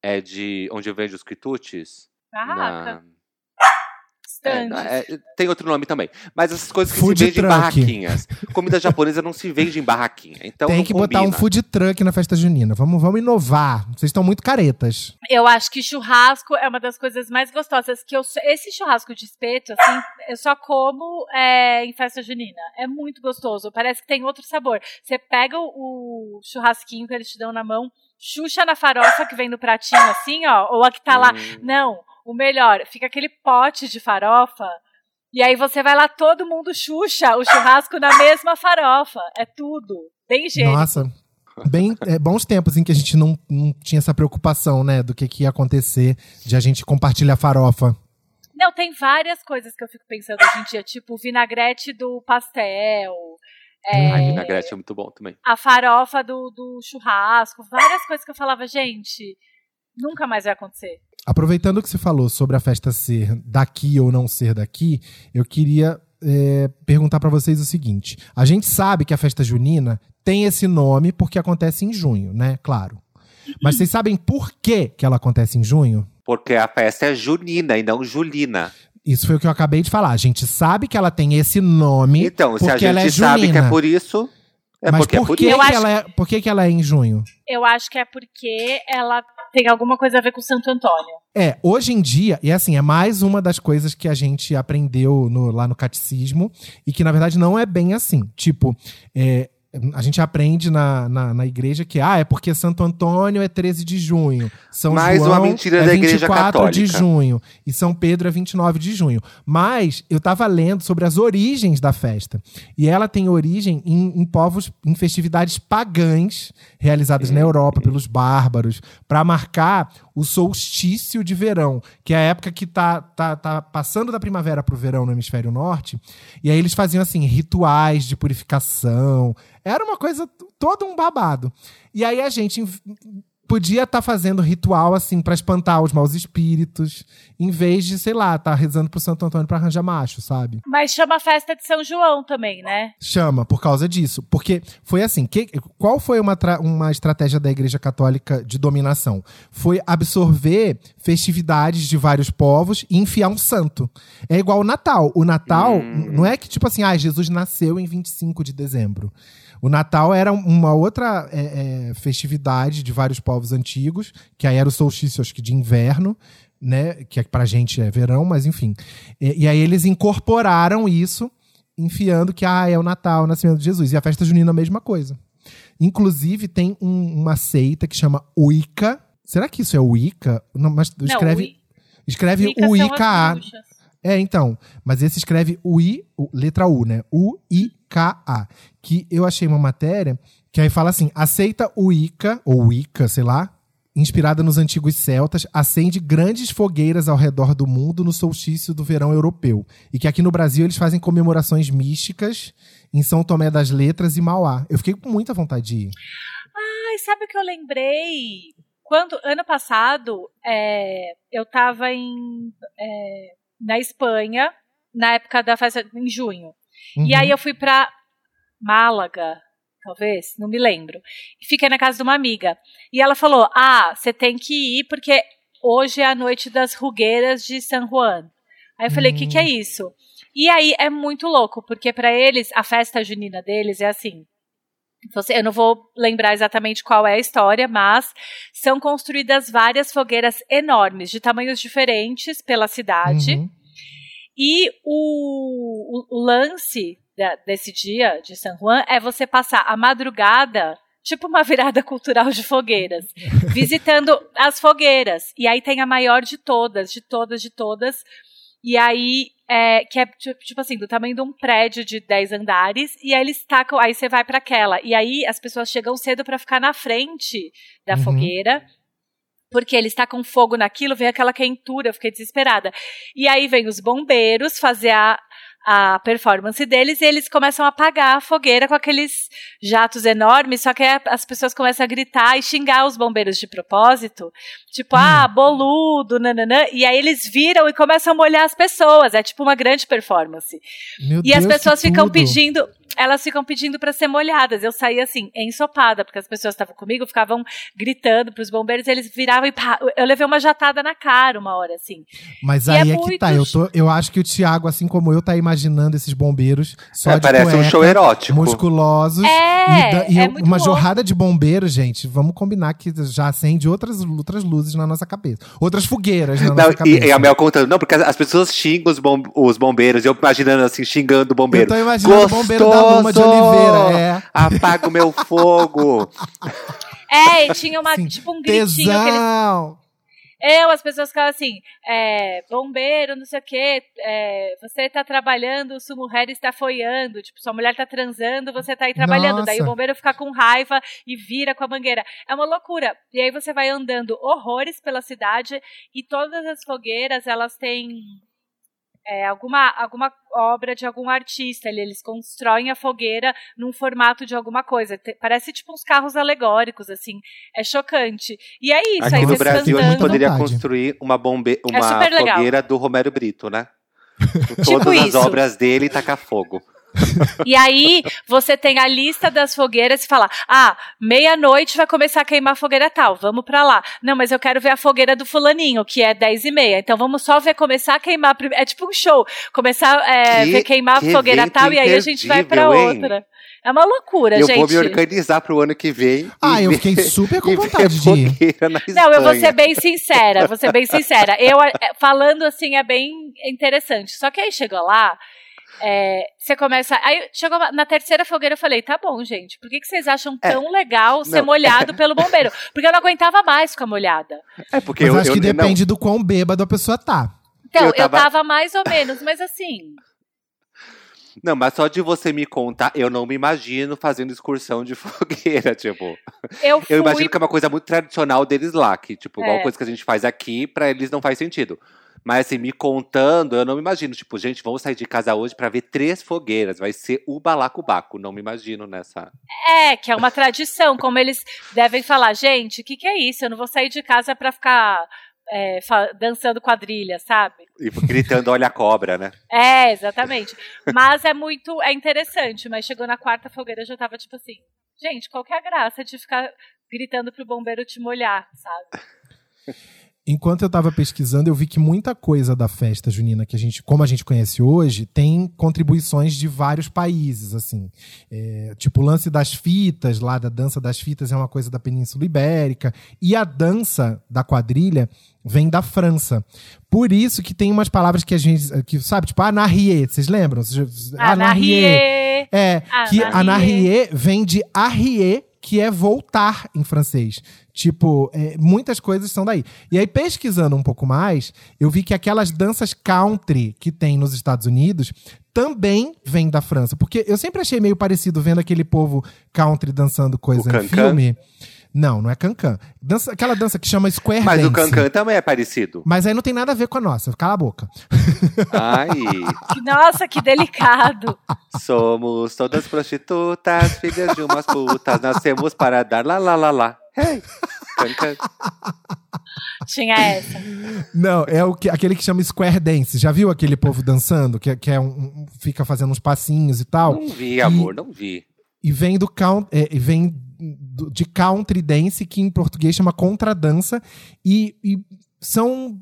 B: É de onde vende os quitutes?
A: Barraca,
B: Na- É, é, tem outro nome também. Mas essas coisas que
C: Food
B: se vendem em barraquinhas. Comida japonesa não se vende em barraquinha. Então
C: Tem que botar um
B: combina.
C: food truck na festa junina. Vamos, vamos inovar. Vocês estão muito caretas.
A: Eu acho que churrasco é uma das coisas mais gostosas. Que eu, esse churrasco de espeto, assim, eu só como é, em festa junina. É muito gostoso. Parece que tem outro sabor. Você pega o, o churrasquinho que eles te dão na mão, chucha na farofa que vem no pratinho, assim, ó, ou a que tá lá.
B: Hum.
A: Não, o melhor, fica aquele pote de farofa. E aí você vai lá, todo mundo chucha o churrasco na mesma farofa. É tudo. Bem higiênico.
C: Nossa. Bem, é, bons tempos em que a gente não, não tinha essa preocupação, né? Do que, que ia acontecer de a gente compartilhar farofa.
A: Não, tem várias coisas que eu fico pensando hoje em dia, tipo o vinagrete do pastel, é,
B: Ai, vinagrete é muito bom também.
A: a farofa do, do churrasco, várias coisas que eu falava, gente, nunca mais vai acontecer.
C: Aproveitando que você falou sobre a festa ser daqui ou não ser daqui, eu queria é, perguntar pra vocês o seguinte: a gente sabe que a festa junina tem esse nome porque acontece em junho, né? Claro. Mas vocês sabem por que, que ela acontece em junho?
B: Porque a festa é junina e não julina.
C: Isso foi o que eu acabei de falar. A gente sabe que ela tem esse nome
B: Então, se a
C: porque ela
B: gente
C: é
B: sabe que é por isso, é
C: Mas
B: porque
C: por
B: é por
C: que, que ela é, por que, que ela é em junho?
A: Eu acho que é porque ela tem alguma coisa a ver com Santo Antônio.
C: É, hoje em dia, e assim, é mais uma das coisas que a gente aprendeu no- lá no catecismo, e que na verdade não é bem assim. Tipo, é, a gente aprende na, na, na igreja que, ah, é porque Santo Antônio é 13 de junho, São
B: Mais uma
C: João
B: mentira
C: é
B: da Igreja
C: 24 de
B: Católica.
C: junho, e São Pedro é 29 de junho. Mas eu tava lendo sobre as origens da festa, e ela tem origem em, em povos, em festividades pagãs, realizadas na Europa pelos bárbaros, para marcar o solstício de verão, que é a época que tá, tá, tá passando da primavera pro verão no hemisfério norte. E aí eles faziam assim rituais de purificação. Era uma coisa todo um babado. E aí a gente podia estar fazendo ritual assim pra espantar os maus espíritos, em vez de, sei lá, tá rezando pro Santo Antônio pra arranjar macho, sabe?
A: Mas chama festa de São João também, né?
C: Chama, por causa disso. Porque foi assim: que, qual foi uma, uma estratégia da Igreja Católica de dominação? Foi absorver festividades de vários povos e enfiar um santo. É igual o Natal. O Natal não é que, tipo assim, ah, Jesus nasceu em 25 de dezembro. O Natal era uma outra é, é, festividade de vários povos antigos, que aí era o solstício, acho que de inverno, né? Que é- pra gente é verão, mas enfim. E, e aí eles incorporaram isso enfiando que ah, é o Natal, o nascimento de Jesus. E a festa junina a mesma coisa. Inclusive, tem um- uma seita que chama Wicca. Será que isso é Wicca? Não, mas escreve,
A: Não,
C: escreve
A: as
C: U-I-K-A.
A: bruxas.
C: É, então. Mas esse escreve UI, letra U, né? U-I-K-A. Que eu achei uma matéria que aí fala assim: aceita Wicca, ou Wicca, sei lá, inspirada nos antigos celtas, acende grandes fogueiras ao redor do mundo no solstício do verão europeu. E que aqui no Brasil eles fazem comemorações místicas em São Tomé das Letras e Mauá. Eu fiquei com muita vontade de ir.
A: Ai, sabe o que eu lembrei? Quando, ano passado, é, eu tava em, é, na Espanha, na época da festa, em junho. E
C: Uhum.
A: aí eu fui pra Málaga, talvez, não me lembro. E fiquei na casa de uma amiga. E ela falou: Ah, você tem que ir porque hoje é a noite das rugueiras de San Juan. Aí eu falei: O que, que é isso? E aí é muito louco, porque pra eles, a festa junina deles é assim. Você, eu não vou lembrar exatamente qual é a história, mas são construídas várias fogueiras enormes, de tamanhos diferentes pela cidade.
C: Uhum.
A: E o, o- lance da- desse dia de San Juan é você passar a madrugada, tipo uma virada cultural de fogueiras, visitando as fogueiras. E aí tem a maior de todas, de todas, de todas. E aí, é, que é tipo tipo assim, do tamanho de um prédio de 10 andares, e aí eles tacam, aí você vai para aquela. E aí as pessoas chegam cedo para ficar na frente da
C: Uhum.
A: fogueira. Porque eles tacam fogo naquilo, vem aquela quentura, eu fiquei desesperada. E aí vem os bombeiros fazer a, a performance deles e eles começam a apagar a fogueira com aqueles jatos enormes, só que as pessoas começam a gritar e xingar os bombeiros de propósito. Tipo, ah, boludo, nananã. E aí eles viram e começam a molhar as pessoas. É tipo uma grande performance.
C: Meu
A: E as
C: Deus,
A: pessoas
C: que
A: ficam
C: tudo.
A: pedindo, elas ficam pedindo para ser molhadas. Eu saí assim, ensopada, porque as pessoas estavam comigo, ficavam gritando pros bombeiros, eles viravam e pá, eu levei uma jatada na cara uma hora assim.
C: Mas
A: E
C: aí
A: é
C: é, que
A: muito
C: tá. Eu, tô, eu acho que o Thiago, assim como eu, tá imaginando esses bombeiros só
B: É,
C: de
B: parece um
C: cueca,
B: show erótico.
C: musculosos.
A: É,
C: e da- e
A: é
C: eu-
A: muito
C: uma
A: louco.
C: jorrada de bombeiros, gente. Vamos combinar que já acende outras, outras luzes na nossa cabeça. Outras fogueiras na
B: Não,
C: nossa
B: e,
C: cabeça.
B: e a Mel contando, não, porque as, as pessoas xingam os, bom- os bombeiros, eu imaginando assim, xingando o
C: eu
B: bombeiro.
C: tô imaginando o bombeiro da Luma de! Oliveira. É.
B: Apaga o meu fogo.
A: É, e tinha uma,
C: Assim,
A: tipo um gritinho que eles
C: Tesão!
A: Eu, as pessoas ficavam assim, é, bombeiro, não sei o quê, é, você tá trabalhando, sua mulher está foiando, tipo, sua mulher tá transando, você tá aí trabalhando. Daí o
C: Nossa.
A: bombeiro fica com raiva e vira com a mangueira. É uma loucura. E aí você vai andando horrores pela cidade e todas as fogueiras, elas têm é, alguma, alguma obra de algum artista. ele- Eles constroem a fogueira num formato de alguma coisa. Te- Parece tipo uns carros alegóricos, assim. É chocante. E é isso,
B: Aqui
A: aí
B: no Brasil a gente poderia
C: Vontade.
B: construir uma, bombe uma
A: É super legal.
B: fogueira do Romero Brito, né? Com
A: Tipo
B: todas as
A: isso.
B: obras dele e tacar fogo.
A: E aí você tem a lista das fogueiras e fala: ah, meia-noite vai começar a queimar a fogueira tal, vamos pra lá. Não, mas eu quero ver a fogueira do fulaninho, que é 10 e meia. Então vamos só ver começar a queimar. É tipo um show. Começar a
B: Que-
A: ver queimar a
B: que
A: fogueira
B: evento
A: tal e aí a gente vai
B: hein?
A: outra. É uma loucura,
B: eu
A: gente.
B: vou me organizar pro ano que vem.
C: Ah, eu fiquei super com vontade de ir.
B: fogueira
A: Não, eu vou ser bem sincera, vou ser bem sincera. Eu, é, falando assim, é bem interessante. Só que aí chegou lá, é, você começa. Aí chegou na terceira fogueira, eu falei, tá bom, gente, por que, que vocês acham
B: É,
A: tão legal ser
B: não.
A: molhado pelo bombeiro? Porque eu não aguentava mais ficar molhada.
B: É porque
C: Mas
B: eu,
C: acho
B: eu-
C: que
B: não,
C: depende do quão bêbado a pessoa tá.
A: Então,
B: Eu
A: eu
B: tava-
A: tava... mais ou menos, mas assim.
B: Não, mas só de você me contar, eu não me imagino fazendo excursão de fogueira, tipo.
A: Eu fui.
B: Eu imagino que é uma coisa muito tradicional deles lá, que, tipo, igual
A: É.
B: coisa que a gente faz aqui, pra eles não faz sentido. Mas assim, me contando, eu não me imagino. Tipo, gente, vamos sair de casa hoje pra ver três fogueiras. Vai ser o balacobaco. Não me imagino nessa.
A: É, que é uma tradição, como eles devem falar, gente, o que, que é isso? Eu não vou sair de casa pra ficar é, dançando quadrilha, sabe?
B: E gritando, olha a cobra, né?
A: É, exatamente. Mas é muito, é interessante, mas chegou na quarta fogueira eu já tava tipo assim, gente, qual que é a graça de ficar gritando pro bombeiro te molhar, sabe?
C: Enquanto eu tava pesquisando, eu vi que muita coisa da festa junina que a gente, como a gente conhece hoje, tem contribuições de vários países, assim. É, tipo, o lance das fitas, lá da dança das fitas, é uma coisa da Península Ibérica. E a dança da quadrilha vem da França. Por isso que tem umas palavras que a gente, que, sabe, tipo, anarrier, vocês lembram?
A: Anarrier.
C: É, que
A: Anarrier.
C: anarrier vem de arrier, que é voltar em francês. Tipo, é, muitas coisas são daí. E aí, pesquisando um pouco mais, eu vi que aquelas danças country que tem nos Estados Unidos também vêm da França. Porque eu sempre achei meio parecido vendo aquele povo country dançando coisa
B: O
C: em
B: cancan?
C: filme. Não, não é cancan. Dança, aquela dança que chama square
B: Mas
C: dance.
B: o cancan também é parecido.
C: Mas aí não tem nada a ver com a nossa. Cala a boca.
B: Ai,
A: Que- Nossa, que delicado.
B: somos todas prostitutas, filhas de umas putas. Nascemos para dar lá, lá, lá, lá. Hey, cancan.
A: Tinha essa.
C: Não, é o que, aquele que chama square dance. Já viu aquele povo dançando? Que, que é um, um- fica fazendo uns passinhos e tal?
B: Não vi, amor, não vi.
C: E vem do count, é, e vem de country dance, que em português chama contradança. E, e são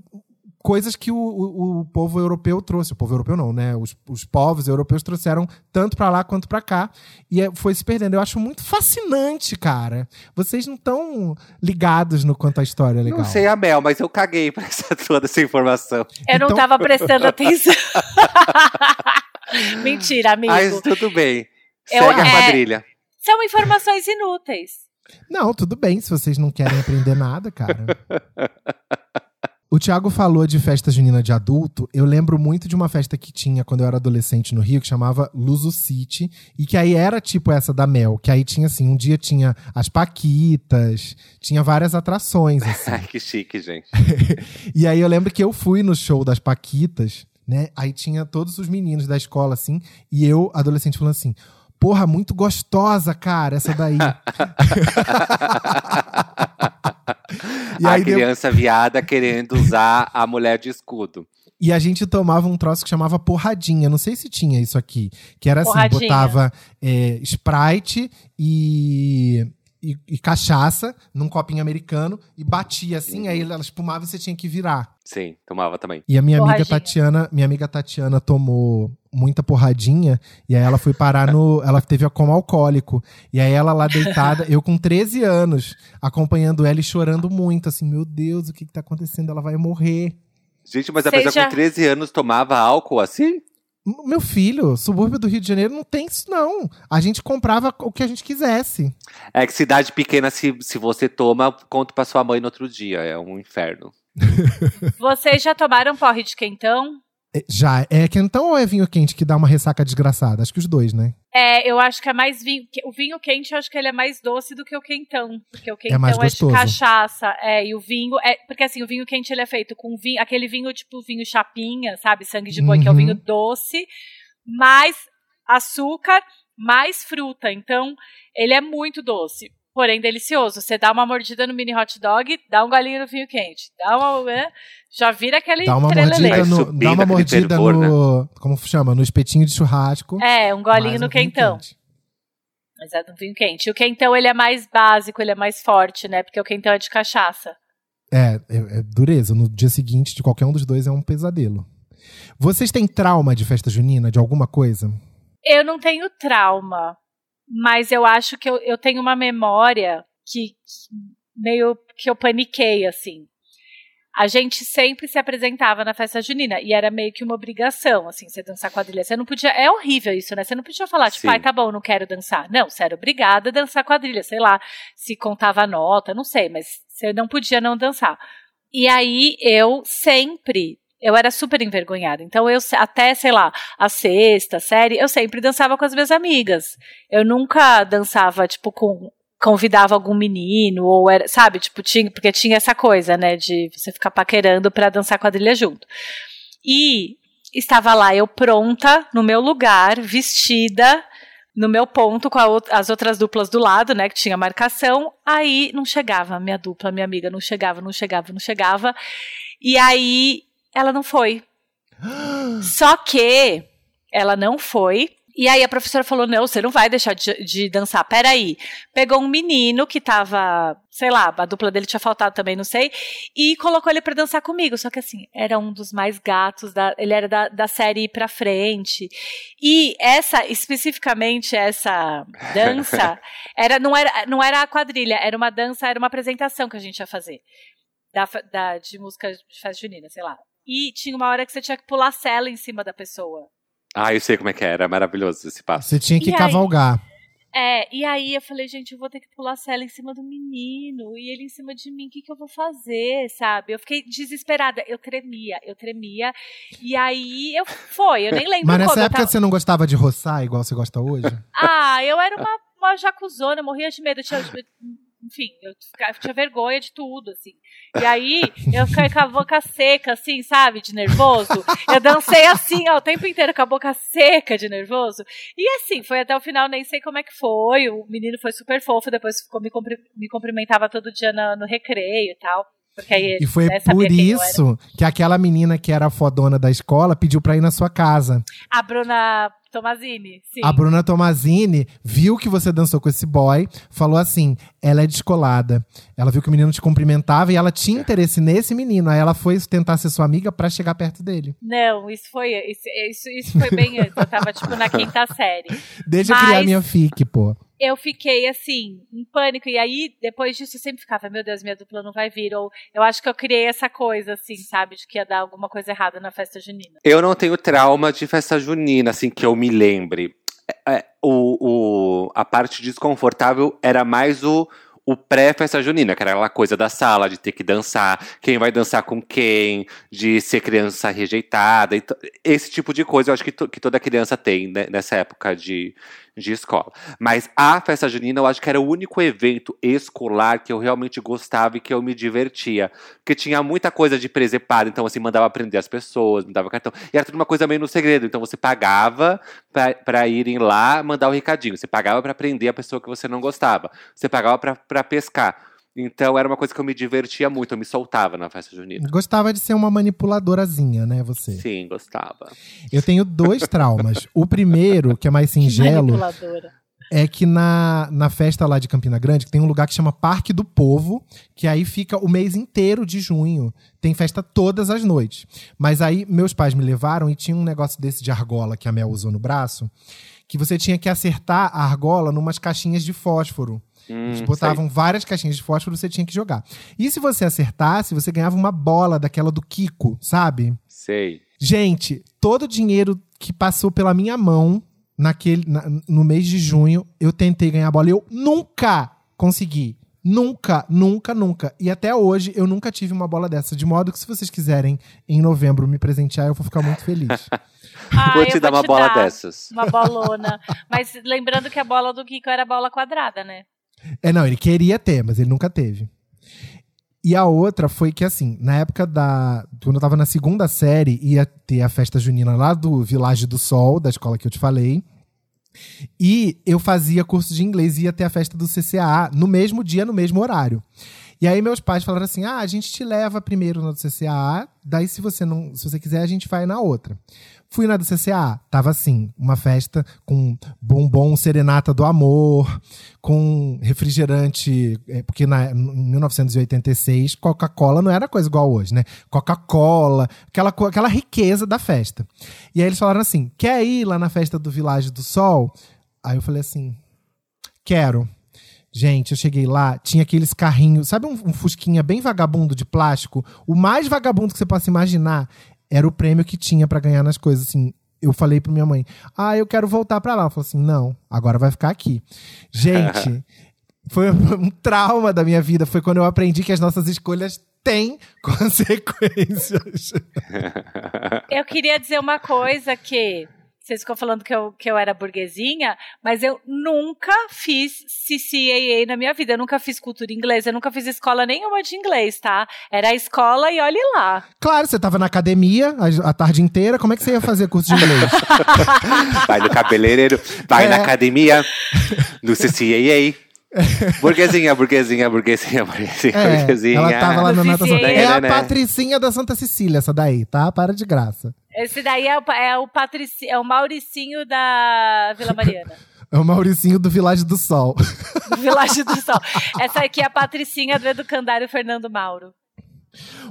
C: coisas que o, o- o povo europeu trouxe. O povo europeu não, né? Os, os povos europeus trouxeram tanto pra lá quanto pra cá. E é- foi se perdendo. Eu acho muito fascinante, cara. Vocês não estão ligados no quanto a história é legal.
B: Não sei a Mel, mas eu caguei pra essa, toda essa informação.
A: Eu não
C: Então-
A: tava prestando atenção. Mentira, amigo.
B: Mas tudo bem.
A: Eu-
B: Segue a
A: é-
B: quadrilha.
A: São informações inúteis.
C: Não, tudo bem, se vocês não querem aprender nada, cara. O Thiago falou de festa junina de adulto. Eu lembro muito de uma festa que tinha quando eu era adolescente no Rio, que chamava Luso City. E que aí era tipo essa da Mel. Que aí tinha assim, um dia tinha as Paquitas, tinha várias atrações, assim.
B: Ai, que chique, gente.
C: E aí eu lembro que eu fui no show das Paquitas, né? Aí tinha todos os meninos da escola, assim, e eu, adolescente, falando assim. Porra, muito gostosa, cara, essa daí. e,
B: a
C: aí deu-
B: criança viada querendo usar a mulher de escudo.
C: e a gente tomava um troço que chamava porradinha. Não sei se tinha isso aqui. Que era assim,
A: Porradinha.
C: botava é, Sprite e, e, e cachaça num copinho americano e batia assim, aí ela espumava e você tinha que virar.
B: Sim, tomava também.
C: E a minha amiga. Tatiana, minha amiga Tatiana tomou muita porradinha e aí ela foi parar no, ela teve a coma alcoólico. E aí ela lá deitada, eu com 13 anos, acompanhando ela e chorando muito, assim, meu Deus, o que que tá acontecendo? Ela vai morrer.
B: Gente, mas a
A: Vocês
B: pessoa
A: já-
B: com 13 anos tomava álcool assim?
C: Meu filho, subúrbio do Rio de Janeiro não tem isso não. A gente comprava o que a gente quisesse.
B: É que cidade pequena, se, se você toma, conta pra sua mãe no outro dia. É um inferno.
A: Vocês já tomaram porre de quentão?
C: É, Já, é quentão ou é vinho quente que dá uma ressaca desgraçada? Acho que os dois, né?
A: É, eu acho que é mais vinho. O vinho quente, eu acho que ele é mais doce do que o quentão. Porque o quentão
C: mais
A: é,
C: gostoso.
A: de cachaça. É, e o vinho. É, porque assim, o vinho quente ele é feito com vinho. Aquele vinho, tipo vinho chapinha, sabe? Sangue de boi, que é o
C: Uhum.
A: vinho doce, mais açúcar, mais fruta. Então, ele é muito doce. Porém, delicioso. Você dá uma mordida no mini hot dog, dá um golinho no vinho quente. Dá uma. é, já vira aquele
C: Dá uma
A: trelelê.
C: mordida no, dá uma mordida
B: fervor,
C: no, como chama? No espetinho de churrasco.
A: É, um golinho no
C: um
A: quentão.
C: quente.
A: Exato, um vinho quente. O quentão, ele é mais básico, ele é mais forte, né? Porque o quentão é de cachaça.
C: É, é, é dureza. No dia seguinte, de qualquer um dos dois, é um pesadelo. Vocês têm trauma de festa junina, de alguma coisa?
A: Eu não tenho trauma, mas eu acho que eu, eu tenho uma memória que, que meio que eu paniquei, assim. A gente sempre se apresentava na festa junina e era meio que uma obrigação, assim, você dançar quadrilha. Você não podia. É horrível isso, né? Você não podia falar, tipo,
B: Sim.
A: ai, tá bom, não quero dançar. Não, você era obrigada a dançar quadrilha, sei lá, se contava a nota, não sei, mas você não podia não dançar. E aí eu sempre. Eu era super envergonhada. Então, eu até, sei lá, a sexta série, eu sempre dançava com as minhas amigas. Eu nunca dançava, tipo, com convidava algum menino, ou era, sabe, tipo, tinha, porque tinha essa coisa, né, de você ficar paquerando pra dançar quadrilha junto. E estava lá eu pronta, no meu lugar, vestida, no meu ponto, com as outras duplas do lado, né, que tinha marcação, aí não chegava, minha dupla, minha amiga, não chegava, não chegava, não chegava, e aí ela não foi. Só que ela não foi, e aí a professora falou: não, você não vai deixar de, de, dançar. Peraí. Pegou um menino que tava, sei lá, a dupla dele tinha faltado também, não sei, e colocou ele para dançar comigo. Só que assim, era um dos mais gatos, da, ele era da, da série ir pra frente. E essa, especificamente essa dança, era, não, era, não era a quadrilha, era uma dança, era uma apresentação que a gente ia fazer. Da, da, de música de festa junina, sei lá. E tinha uma hora que você tinha que pular cela em cima da pessoa.
B: Ah, eu sei como é que era, maravilhoso esse passo.
C: Você tinha que
A: E aí?
C: cavalgar.
A: É, e aí eu falei, gente, eu vou ter que pular cela em cima do menino, e ele em cima de mim, o que, que eu vou fazer, sabe? Eu fiquei desesperada, eu tremia, eu tremia, e aí eu foi, eu nem lembro
C: Mas nessa
A: como.
C: época
A: tava-
C: você não gostava de roçar igual você gosta hoje?
A: Ah, eu era uma, uma jacuzona, eu morria de medo, eu tinha, enfim, eu tinha vergonha de tudo, assim. E aí, eu fiquei com a boca seca, assim, sabe, de nervoso. Eu dancei assim, ó, o tempo inteiro com a boca seca de nervoso. E assim, foi até o final, nem sei como é que foi. O menino foi super fofo, depois ficou, me, cumpri- me cumprimentava todo dia na- no, recreio e tal. Porque aí,
C: E foi por
A: eu
C: isso que aquela menina que era a fodona da escola pediu pra ir na sua casa.
A: A Bruna Tomazini, sim.
C: A Bruna Tomazini viu que você dançou com esse boy, falou assim: ela é descolada. Ela viu que o menino te cumprimentava e ela tinha interesse nesse menino. Aí ela foi tentar ser sua amiga pra chegar perto dele.
A: Não, isso foi. Isso, isso, isso foi bem antes. Eu tava, tipo, na quinta série.
C: Deixa eu
A: Mas-
C: criar minha fic, pô.
A: Eu fiquei assim, em pânico. E aí, depois disso, eu sempre ficava, meu Deus, minha dupla não vai vir. Ou eu acho que eu criei essa coisa, assim, sabe, de que ia dar alguma coisa errada na festa junina.
B: Eu não tenho trauma de festa junina, assim, que eu me lembre. É, é, o, o, a parte desconfortável era mais o, o pré-festa junina, que era aquela coisa da sala, de ter que dançar, quem vai dançar com quem, de ser criança rejeitada. Esse tipo de coisa eu acho que, to- que toda criança tem né, nessa época de, de escola. Mas a festa junina eu acho que era o único evento escolar que eu realmente gostava e que eu me divertia. Porque tinha muita coisa de presepada, então assim, mandava prender as pessoas, me dava cartão. E era tudo uma coisa meio no segredo. Então você pagava pra irem lá mandar o recadinho. Você pagava pra prender a pessoa que você não gostava. Você pagava pra pescar. Então era uma coisa que eu me divertia muito, eu me soltava na festa junina.
C: Gostava de ser uma manipuladorazinha, né, você?
B: Sim, gostava.
C: Eu tenho dois traumas. O primeiro, que é mais singelo,
A: Manipuladora.
C: é que na, na festa lá de Campina Grande, que tem um lugar que chama Parque do Povo, que aí fica o mês inteiro de junho. Tem festa todas as noites. Mas aí meus pais me levaram e tinha um negócio desse de argola que a Mel usou no braço, que você tinha que acertar a argola numas caixinhas de fósforo.
B: Hum,
C: Eles botavam várias caixinhas de fósforo você tinha que jogar. E se você acertasse, você ganhava uma bola daquela do Kiko, sabe?
B: sei.
C: Gente, todo o dinheiro que passou pela minha mão naquele, na- no mês de junho, eu tentei ganhar a bola e eu nunca consegui. Nunca, nunca, nunca. E até hoje eu nunca tive uma bola dessa. De modo que se vocês quiserem em novembro me presentear, eu vou ficar muito feliz.
A: Ah,
B: vou
A: eu
B: te dar uma bola
A: dar
B: dessas.
A: Uma bolona. Mas lembrando que a bola do Kiko era bola quadrada, né?
C: É, não, ele queria ter, mas ele nunca teve. E a outra foi que, assim, na época da. Quando eu tava na segunda série, ia ter a festa junina lá do Village do Sol, da escola que eu te falei. E eu fazia curso de inglês e ia ter a festa do CCA no mesmo dia, no mesmo horário. E aí meus pais falaram assim: ah, a gente te leva primeiro na do CCA, daí se você não. Se você quiser, a gente vai na outra. Fui na do CCA, tava assim, uma festa com bombom serenata do amor, com refrigerante, é, porque na, em 1986 Coca-Cola não era coisa igual hoje, né? Coca-Cola, aquela, aquela riqueza da festa. E aí eles falaram assim: quer ir lá na festa do Vilagem do Sol? Aí eu falei assim: quero. Gente, eu cheguei lá, tinha aqueles carrinhos, sabe um, um fusquinha bem vagabundo de plástico? O mais vagabundo que você possa imaginar era o prêmio que tinha pra ganhar nas coisas, assim. Eu falei pra minha mãe, ah, eu quero voltar pra lá. Ela falou assim, não, agora vai ficar aqui. Gente, foi um trauma da minha vida. Foi quando eu aprendi que as nossas escolhas têm consequências.
A: Eu queria dizer uma coisa que vocês ficam falando que eu, que eu era burguesinha, mas eu nunca fiz CCAA na minha vida. Eu nunca fiz cultura inglesa, eu nunca fiz escola nenhuma de inglês, tá? Era a escola e olhe lá.
C: Claro, você tava na academia a, a tarde inteira. Como é que você ia fazer curso de inglês?
B: Vai no cabeleireiro, vai
C: É.
B: na academia, no CCAA. burguesinha, burguesinha, burguesinha, burguesinha,
C: É,
B: burguesinha.
C: ela tava lá na
A: No
C: natação. É a
B: Né?
C: Patricinha da Santa Cecília, essa daí, tá? Para de graça.
A: Esse daí é o, é o, Patrici, é o Mauricinho da Vila Mariana.
C: É o Mauricinho do Vilagem do Sol.
A: do Vilagem do Sol. Essa aqui é a Patricinha do Educandário Fernando Mauro.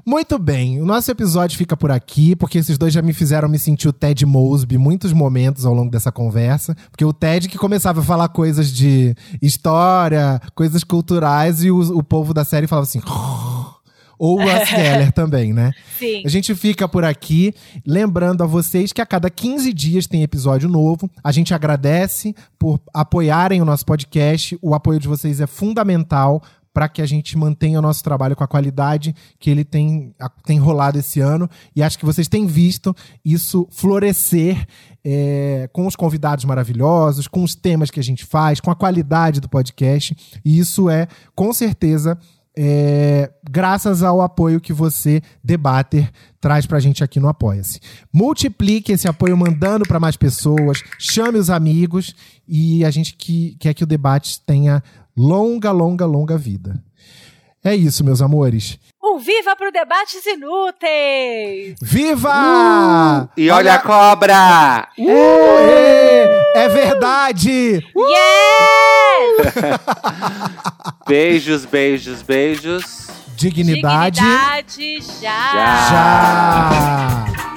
C: Muito bem, o nosso episódio fica por aqui, porque esses dois já me fizeram me sentir o Ted Mosby muitos momentos ao longo dessa conversa. Porque o Ted que começava a falar coisas de história, coisas culturais, e o, o povo da série falava assim. Ou o Ross Geller também, né?
A: Sim.
C: A gente fica por aqui, lembrando a vocês que a cada 15 dias tem episódio novo. A gente agradece por apoiarem o nosso podcast. O apoio de vocês é fundamental para que a gente mantenha o nosso trabalho com a qualidade que ele tem, tem rolado esse ano. E acho que vocês têm visto isso florescer é, com os convidados maravilhosos, com os temas que a gente faz, com a qualidade do podcast. E isso é, com certeza, é, graças ao apoio que você, debater, traz pra gente aqui no Apoia-se. Multiplique esse apoio mandando para mais pessoas, chame os amigos e a gente que, quer que o debate tenha longa, longa, longa vida. É isso, meus amores.
A: Um viva pro debates inúteis!
C: Viva!
B: E olha a cobra!
C: Uh, ê, é verdade!
A: Yes!
B: Beijos, beijos, beijos.
C: Dignidade.
A: Dignidade já!
B: Já.
C: já.